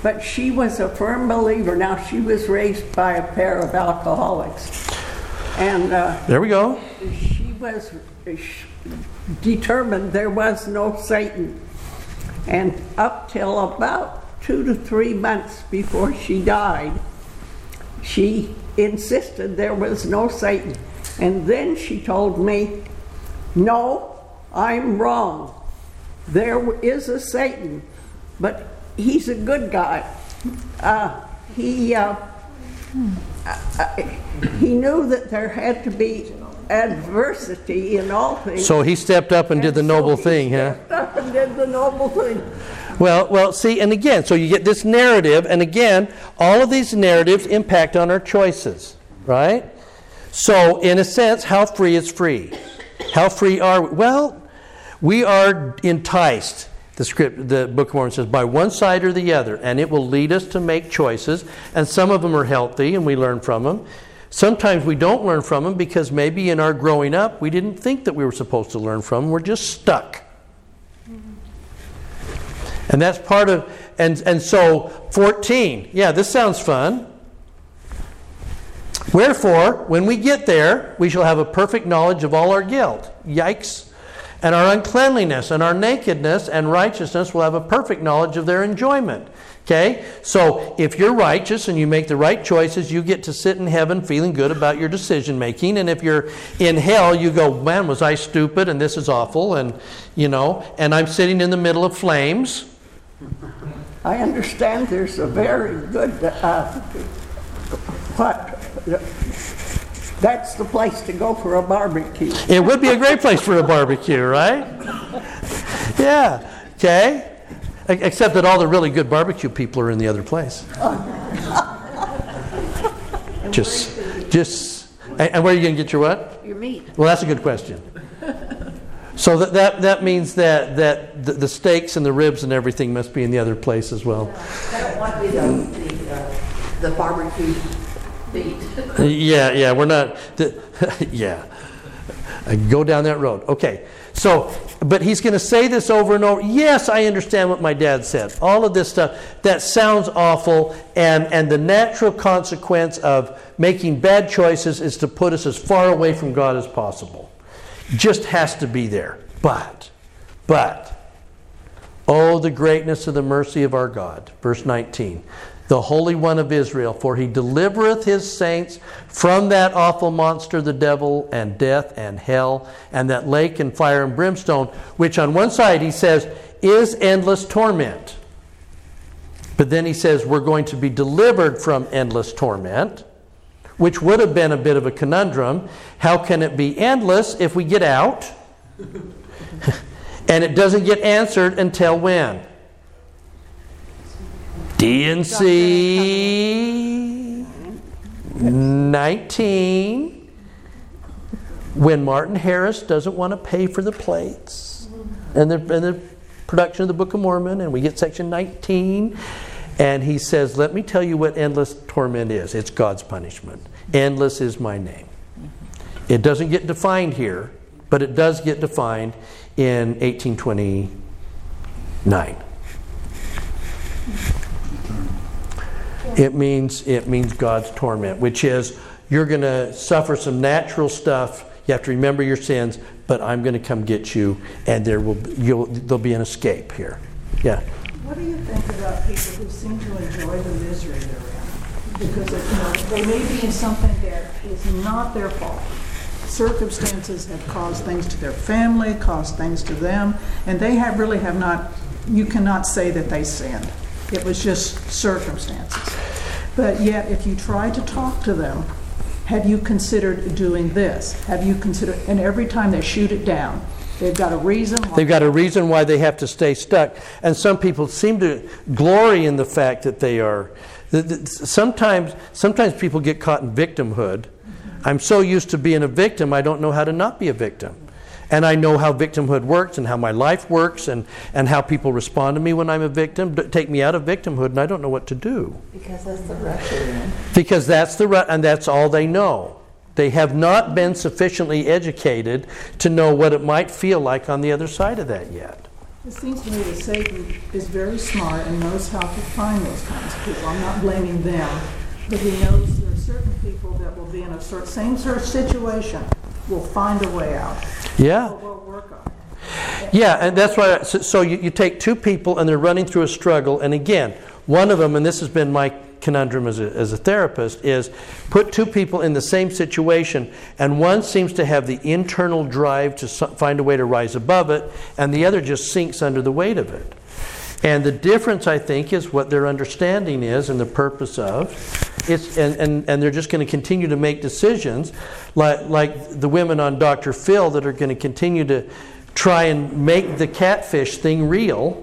but she was a firm believer. Now, she was raised by a pair of alcoholics. And uh, There we go. she was determined there was no Satan. And up till about two to three months before she died, she insisted there was no Satan. And then she told me, No, I'm wrong. There is a Satan, but he's a good guy. Uh, he, uh, he knew that there had to be adversity in all things. So he stepped up and did the And so noble he thing, huh? stepped up and did the noble thing. Well, well, see, and again, so you get this narrative, and again, all of these narratives impact on our choices, right? So, in a sense, how free is free? How free are we? Well, we are enticed. The script, the Book of Mormon says, by one side or the other, and it will lead us to make choices. And some of them are healthy, and we learn from them. Sometimes we don't learn from them because maybe in our growing up we didn't think that we were supposed to learn from them. We're just stuck. And that's part of, and, and so 14, yeah, this sounds fun. Wherefore, when we get there, we shall have a perfect knowledge of all our guilt. Yikes. And our uncleanliness and our nakedness and righteousness will have a perfect knowledge of their enjoyment. Okay? So if you're righteous and you make the right choices, you get to sit in heaven feeling good about your decision making. And if you're in hell, you go, man, was I stupid and this is awful and, you know, and I'm sitting in the middle of flames. I understand there's a very good, uh, what, that's the place to go for a barbecue. It would be a great place for a barbecue, right? Yeah. Okay. Except that all the really good barbecue people are in the other place. Just, just, and and where are you going to get your what? Your meat. Well, that's a good question. So that, that, that means that, that the, the steaks and the ribs and everything must be in the other place as well. I don't want to be the, the, uh, the barbecue meat. Yeah, yeah, we're not, yeah. I go down that road. Okay. So, but he's going to say this over and over. Yes, I understand what my dad said. All of this stuff, that sounds awful. And, and the natural consequence of making bad choices is to put us as far away from God as possible. Just has to be there. But, but, oh, the greatness of the mercy of our God. Verse 19 the Holy One of Israel, for he delivereth his saints from that awful monster, the devil, and death, and hell, and that lake and fire and brimstone, which on one side he says is endless torment. But then he says we're going to be delivered from endless torment, which would have been a bit of a conundrum. How can it be endless if we get out? and it doesn't get answered until when? D&C 19, when Martin Harris doesn't want to pay for the plates and the, and the production of the Book of Mormon, and we get section 19, and he says, Let me tell you what endless torment is it's God's punishment. Endless is my name. It doesn't get defined here, but it does get defined in 1829. It means it means God's torment, which is you're going to suffer some natural stuff. You have to remember your sins, but I'm going to come get you, and there will you'll, there'll be an escape here. Yeah. What do you think about people who seem to enjoy the misery they're in? Because, you know, they may be in something that is not their fault. circumstances have caused things to their family, caused things to them, and they have really have not, you cannot say that they sinned. It was just circumstances. But yet, if you try to talk to them, have you considered doing this? Have you considered, and every time they shoot it down, they've got a reason. why- They've got a reason why they have to stay stuck. And some people seem to glory in the fact that they are. Sometimes, sometimes people get caught in victimhood. I'm so used to being a victim, I don't know how to not be a victim. And I know how victimhood works and how my life works and, and how people respond to me when I'm a victim. D- Take me out of victimhood, and I don't know what to do. Because that's the rut. Because that's the rut, and that's all they know. They have not been sufficiently educated to know what it might feel like on the other side of that yet. It seems to me that Satan is very smart and knows how to find those kinds of people. I'm not blaming them, but he knows there are certain people that will be in a sort, same sort of situation, will find a way out. Yeah. Or will work on it. Yeah, and that's why. So, so you, you take two people and they're running through a struggle, and again, one of them, and this has been my conundrum as a, as a therapist, is put two people in the same situation, and one seems to have the internal drive to so- find a way to rise above it, and the other just sinks under the weight of it. And the difference, I think, is what their understanding is and the purpose of. It's, and, and, and they're just going to continue to make decisions like, like the women on Dr. Phil that are going to continue to try and make the catfish thing real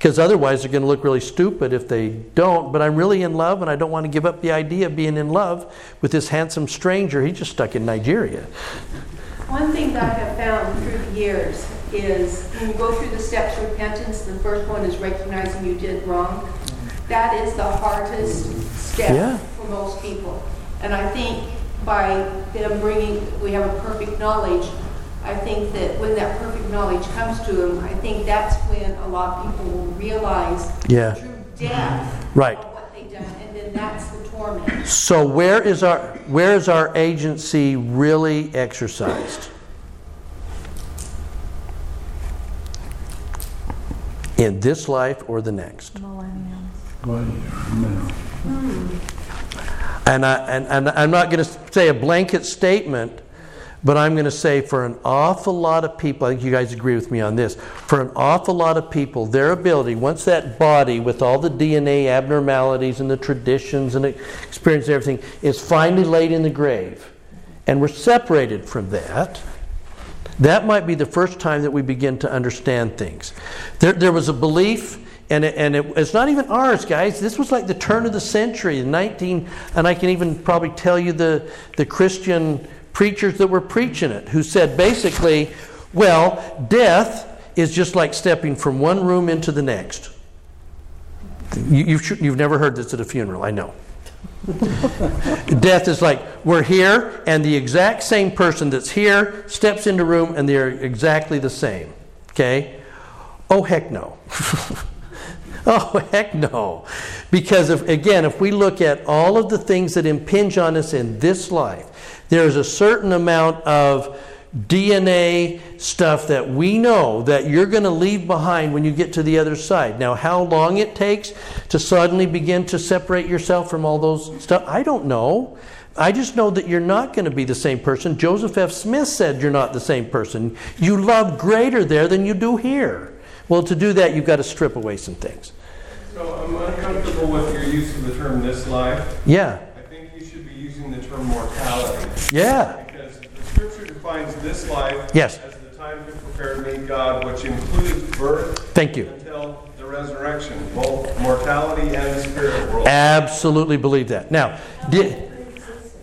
because otherwise they're going to look really stupid if they don't. But I'm really in love and I don't want to give up the idea of being in love with this handsome stranger. He's just stuck in Nigeria. One thing that I have found through the years is when you go through the steps of repentance, the first one is recognizing you did wrong. That is the hardest Yeah. step for most people. And I think by them bringing, we have a perfect knowledge, I think that when that perfect knowledge comes to them, I think that's when a lot of people will realize Yeah. the true depth Right. of what they've done, and then that's the torment. So where is our where is our agency really exercised? In this life or the next? Hmm. And, I, and, and I'm not going to say a blanket statement, but I'm going to say for an awful lot of people, I think you guys agree with me on this, for an awful lot of people, their ability, once that body with all the DNA abnormalities and the traditions and experience and everything is finally laid in the grave, and we're separated from that, that might be the first time that we begin to understand things. There, there was a belief, and, it, and it, it's not even ours, guys. This was like the turn of the century, 19, and I can even probably tell you the, the Christian preachers that were preaching it, who said basically, well, death is just like stepping from one room into the next. You, you've, you've never heard this at a funeral, I know. Death is like we're here, and the exact same person that's here steps into room, and they're exactly the same. Okay? Oh heck no. oh heck no. Because if, again, if we look at all of the things that impinge on us in this life, there is a certain amount of DNA stuff that we know that you're going to leave behind when you get to the other side. Now, how long it takes to suddenly begin to separate yourself from all those stuff, I don't know. I just know that you're not going to be the same person. Joseph F. Smith said you're not the same person. You love greater there than you do here. Well, to do that, you've got to strip away some things. So I'm uncomfortable with your use of the term this life. Yeah. I think you should be using the term mortality. Yeah. Because the scripture defines this life Yes. as the time to prepare to meet God, which includes birth Thank you. until the resurrection, both mortality and the spirit world. Absolutely believe that. Now, did,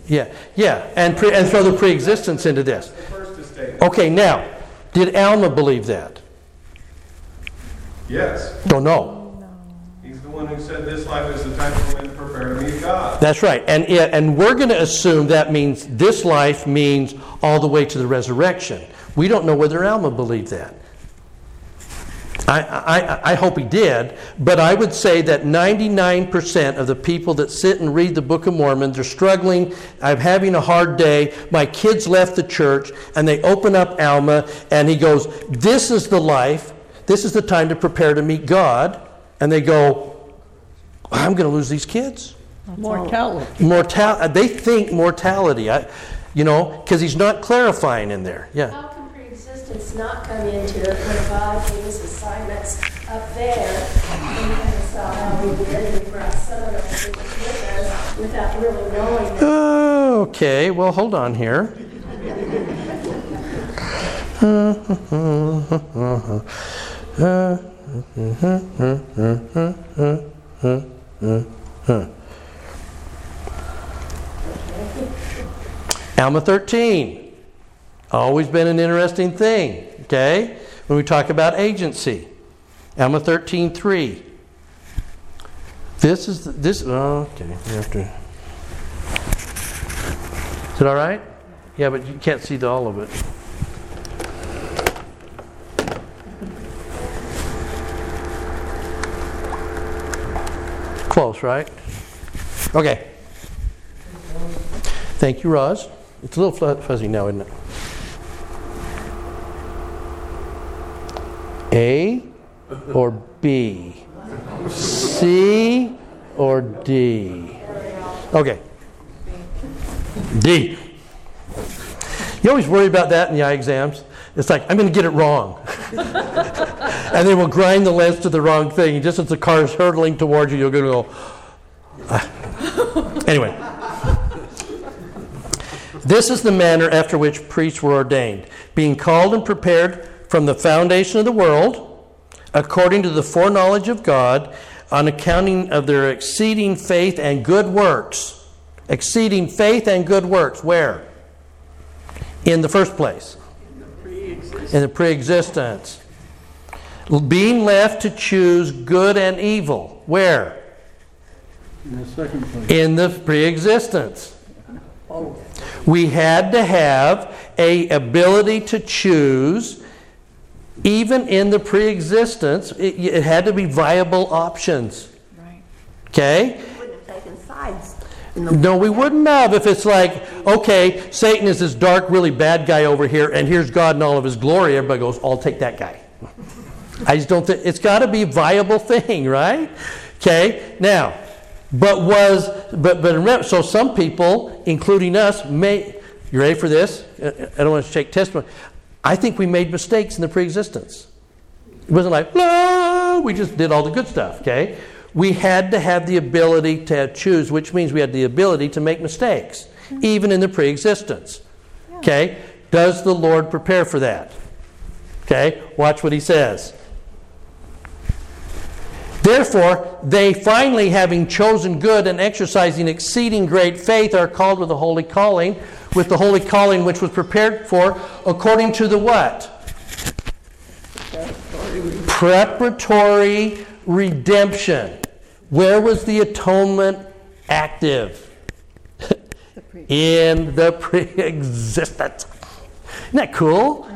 yeah, yeah, and pre, and throw the pre-existence into this. Okay, now, did Alma believe that? Yes, Don't know. he's the one who said this life is the time for men to prepare to meet God. That's right, and it, and we're going to assume that means this life means all the way to the resurrection. We don't know whether Alma believed that. I, I, I hope he did, but I would say that 99% of the people that sit and read the Book of Mormon, they're struggling, I'm having a hard day, my kids left the church, and they open up Alma, and he goes, This is the life, this is the time to prepare to meet God. And they go, I'm going to lose these kids. Mortality. Mortal, they think mortality. I, You know, because he's not clarifying in there. Yeah. How can pre-existence not come into it when God gave us assignments up there? And we kind of saw how we did, and we brought some of those with us without really knowing that. Okay, well, hold on here. Alma 13. Always been an interesting thing, okay? When we talk about agency. Alma 13, 3. This is, the, this, oh, okay, we have to. Is it all right? Yeah, but you can't see the, all of it. Close, right? Okay. Thank you, Roz. It's a little fu- fuzzy now, isn't it? A or B? C or D? Okay. D. You always worry about that in the eye exams. It's like, I'm going to get it wrong. and then we'll grind the lens to the wrong thing. Just as the car is hurtling towards you, you're going to go, "Ah." anyway. This is the manner after which priests were ordained, being called and prepared from the foundation of the world, according to the foreknowledge of God, on accounting of their exceeding faith and good works. Exceeding faith and good works. Where? In the first place. In the pre existence. Being left to choose good and evil. Where? In the second place. In the pre existence. We had to have a ability to choose even in the pre-existence it, it had to be viable options Right. okay Wouldn't have taken sides. no we wouldn't have if it's like okay satan is this dark really bad guy over here and here's god in all of his glory everybody goes i'll take that guy i just don't think it's got to be a viable thing right? Okay now but was but but remember so some people including us may you ready for this? I don't want to take testimony. I think we made mistakes in the pre-existence. It wasn't like "La," we just did all the good stuff okay? We had to have the ability to choose which means we had the ability to make mistakes even in the pre-existence okay? Does the lord prepare for that? Okay watch what he says Therefore, they finally, having chosen good and exercising exceeding great faith, are called with a holy calling, with the holy calling which was prepared for according to the what? Preparatory redemption. Where was the atonement active? In the pre existence. Isn't that cool?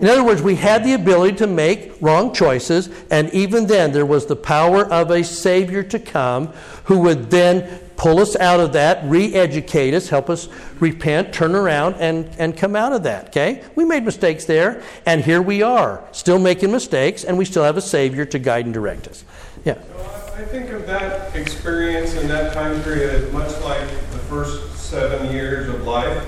In other words, we had the ability to make wrong choices, and even then, there was the power of a Savior to come who would then pull us out of that, re educate us, help us repent, turn around, and, and come out of that. Okay? We made mistakes there, and here we are, still making mistakes, and we still have a Savior to guide and direct us. Yeah. So I think of that experience in that time period much like the first seven years of life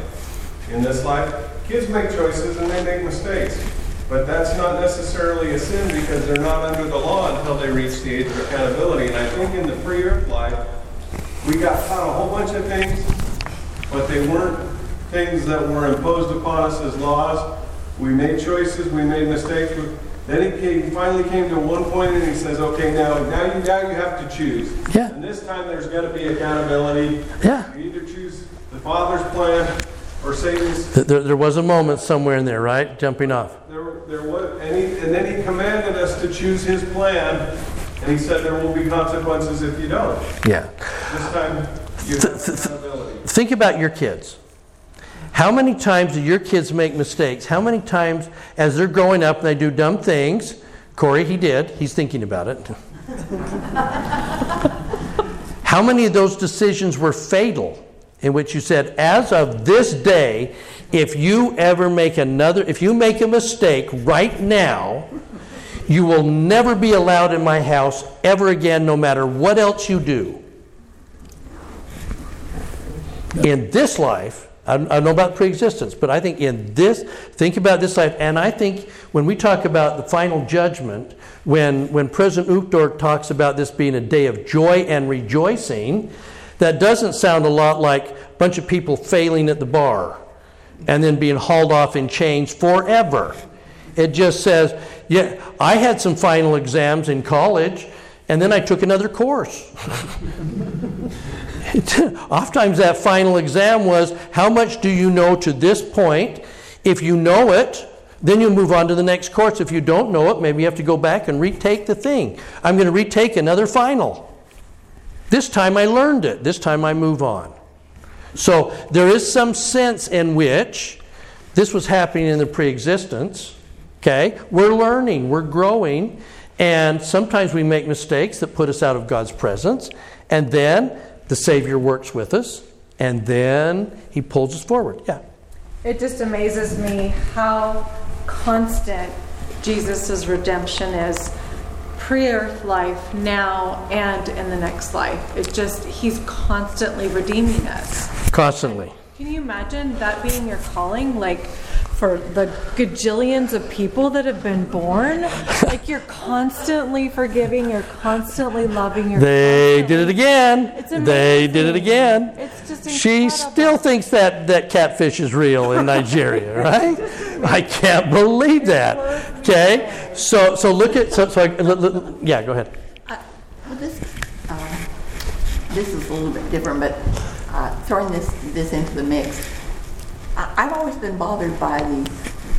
in this life. Kids make choices and they make mistakes, but that's not necessarily a sin because they're not under the law until they reach the age of accountability. And I think in the pre-earth life, we got taught a whole bunch of things, but they weren't things that were imposed upon us as laws. We made choices, we made mistakes. Then he came, finally came to one point and he says, okay, now, now you, now you have to choose. Yeah. And this time there's going to be accountability. Yeah. You either choose the Father's plan Th- There, there was a moment somewhere in there, right? Jumping off. There, there was, and, he, and then he commanded us to choose his plan, and he said there will be consequences if you don't. Yeah. This time you have accountability. Think about your kids. How many times do your kids make mistakes? How many times, as they're growing up and they do dumb things, Corey, he did, he's thinking about it. How many of those decisions were fatal in which you said, as of this day, if you ever make another, if you make a mistake right now, you will never be allowed in my house ever again, no matter what else you do? In this life, I don't, know about pre-existence, but I think in this, think about this life, and I think when we talk about the final judgment, when, when President Uchtdorf talks about this being a day of joy and rejoicing, that doesn't sound a lot like a bunch of people failing at the bar and then being hauled off in chains forever. It just says, yeah, I had some final exams in college, and then I took another course. Oftentimes, that final exam was how much do you know to this point? If you know it, then you move on to the next course. If you don't know it, maybe you have to go back and retake the thing. I'm going to retake another final. This time I learned it. This time I move on. So there is some sense in which this was happening in the pre existence. Okay? We're learning, we're growing, and sometimes we make mistakes that put us out of God's presence, and then the Savior works with us, and then He pulls us forward. Yeah. It just amazes me how constant Jesus' redemption is pre-earth life, now, and in the next life. It just, he's constantly redeeming us. Constantly. Can you imagine that being your calling? Like, for the gajillions of people that have been born, like you're constantly forgiving, you're constantly loving. You're they did it again. It's they did it again. It's just incredible. she still thinks that that catfish is real in Nigeria, right? I can't believe that. Okay, so so look at so so I, yeah, go ahead. Uh, well, this uh, this is a little bit different, but uh, throwing this this into the mix I, I've always been bothered by the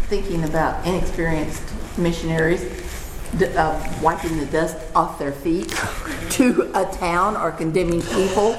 thinking about inexperienced missionaries d- uh, wiping the dust off their feet to a town or condemning people.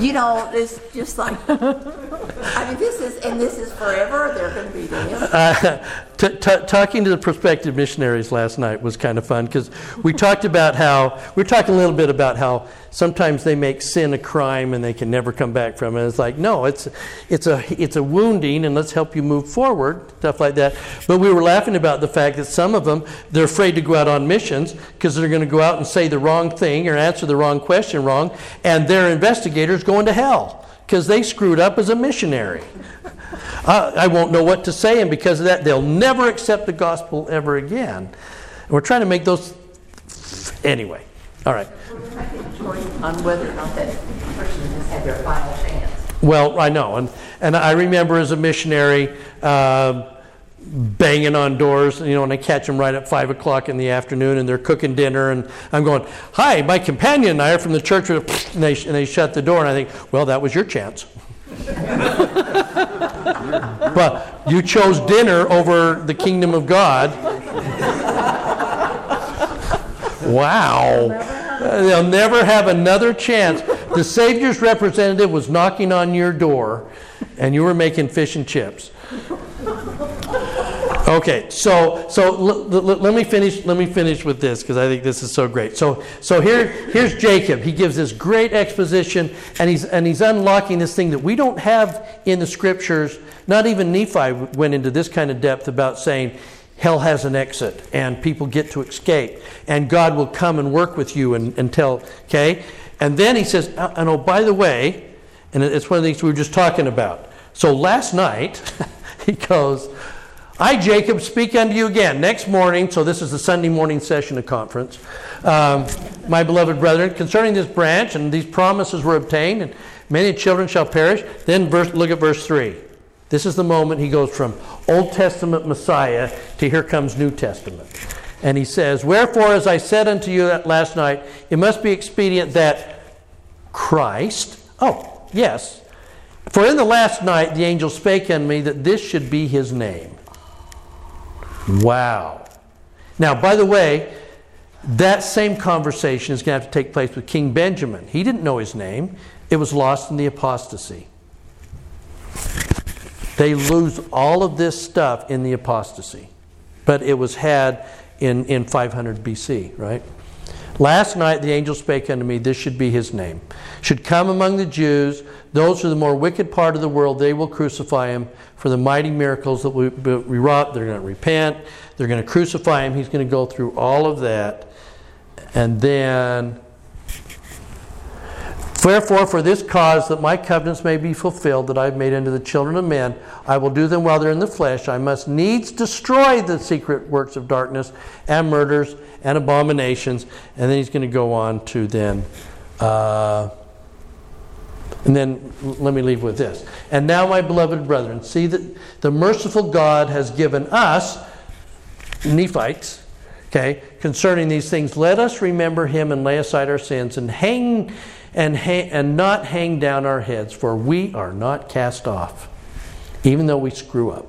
You know, it's just like, I mean, this is, and this is forever. They're going to be. Uh, t- t- talking to the prospective missionaries last night was kind of fun because we talked about how, we were talking a little bit about how sometimes they make sin a crime and they can never come back from it. It's like, no, it's, it's, a, it's a wounding and let's help you move forward, stuff like that. But we were laughing about the fact that some of them, they're afraid to go out on missions because they're going to go out and say the wrong thing or answer the wrong question wrong, and their investigators going to hell because they screwed up as a missionary. Uh, I won't know what to say, and because of that, they'll never accept the gospel ever again. And we're trying to make those. Anyway, all right. On whether or not that person has had their final chance. Well, I know, and and I remember as a missionary. Uh, banging on doors, you know, and I catch them right at five o'clock in the afternoon, and they're cooking dinner, and I'm going, "Hi, my companion and I are from the church," and they, and they shut the door, and I think, "Well, that was your chance." but you chose dinner over the kingdom of God. wow. They'll never have another chance. The Savior's representative was knocking on your door, and you were making fish and chips. Okay, so so l- l- let me finish. Let me finish with this because I think this is so great. So so here here's Jacob. He gives this great exposition, and he's and he's unlocking this thing that we don't have in the scriptures. Not even Nephi went into this kind of depth about saying hell has an exit and people get to escape, and God will come and work with you and, until okay. And then he says, uh, and oh by the way, and it's one of the things we were just talking about. So last night he goes. I, Jacob, speak unto you again next morning. So, this is the Sunday morning session of conference. Um, my beloved brethren, concerning this branch, and these promises were obtained, and many children shall perish. Then, verse, look at verse 3. This is the moment he goes from Old Testament Messiah to here comes New Testament. And he says, Wherefore, as I said unto you last night, it must be expedient that Christ, oh, yes, for in the last night the angel spake unto me that this should be his name. Wow. Now, by the way, that same conversation is going to have to take place with King Benjamin. He didn't know his name, it was lost in the apostasy. They lose all of this stuff in the apostasy, but it was had in, in 500 BC, right? Last night the angel spake unto me, This should be his name. Should come among the Jews, those are the more wicked part of the world, they will crucify him for the mighty miracles that we, we wrought. They're going to repent, they're going to crucify him. He's going to go through all of that. And then Wherefore, for this cause, that my covenants may be fulfilled, that I have made unto the children of men, I will do them while they're in the flesh. I must needs destroy the secret works of darkness, and murders, and abominations. And then he's going to go on to then. Uh, and then let me leave with this. And now, my beloved brethren, see that the merciful God has given us, Nephites, okay, concerning these things. Let us remember him and lay aside our sins and hang and, hang, and not hang down our heads, for we are not cast off, even though we screw up.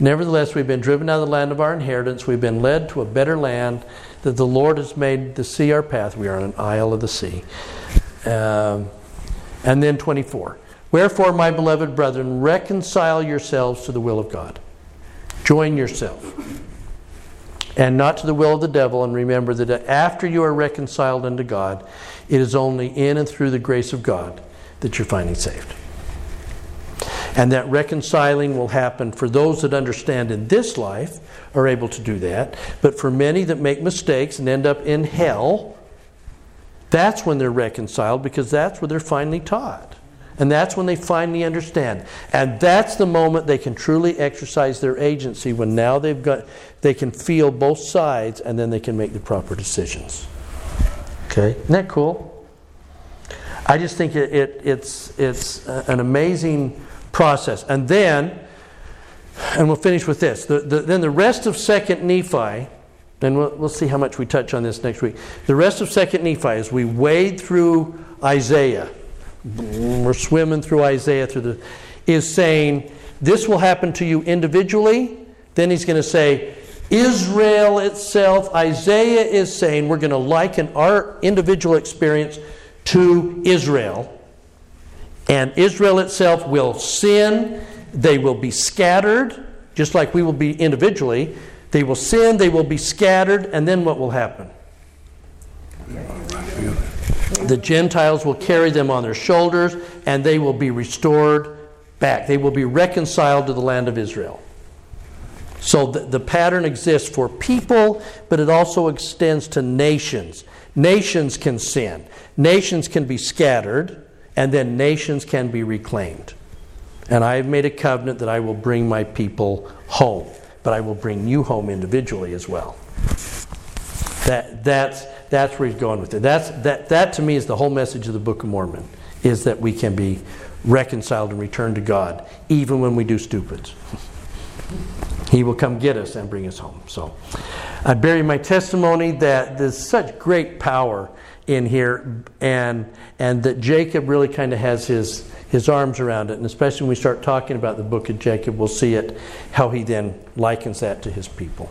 Nevertheless, we've been driven out of the land of our inheritance. We've been led to a better land that the Lord has made to see our path. We are on an isle of the sea. Um, and then 24. Wherefore, my beloved brethren, reconcile yourselves to the will of God. Join yourself. And not to the will of the devil, and remember that after you are reconciled unto God, it is only in and through the grace of God that you're finally saved. And that reconciling will happen for those that understand in this life are able to do that. But for many that make mistakes and end up in hell, that's when they're reconciled because that's where they're finally taught. And that's when they finally understand. And that's the moment they can truly exercise their agency when now they've got they can feel both sides and then they can make the proper decisions. Okay? Isn't that cool? I just think it, it it's it's uh, an amazing process. And then and we'll finish with this. The, the, then the rest of second Nephi and we'll, we'll see how much we touch on this next week. The rest of Second Nephi, as we wade through Isaiah, we're swimming through Isaiah through the, is saying this will happen to you individually. Then he's going to say Israel itself. Isaiah is saying we're going to liken our individual experience to Israel, and Israel itself will sin. They will be scattered, just like we will be individually. They will sin, they will be scattered, and then what will happen? The Gentiles will carry them on their shoulders, and they will be restored back. They will be reconciled to the land of Israel. So the, the pattern exists for people, but it also extends to nations. Nations can sin, nations can be scattered, and then nations can be reclaimed. And I have made a covenant that I will bring my people home but I will bring you home individually as well. That, that's, that's where he's going with it. That's, that, that to me is the whole message of the Book of Mormon, is that we can be reconciled and returned to God, even when we do stupids. He will come get us and bring us home. So I bury my testimony that there's such great power in here and and that Jacob really kind of has his his arms around it. And especially when we start talking about the book of Jacob, we'll see it, how he then likens that to his people.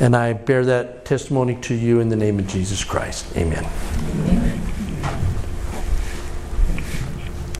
And I bear that testimony to you in the name of Jesus Christ. Amen. Amen.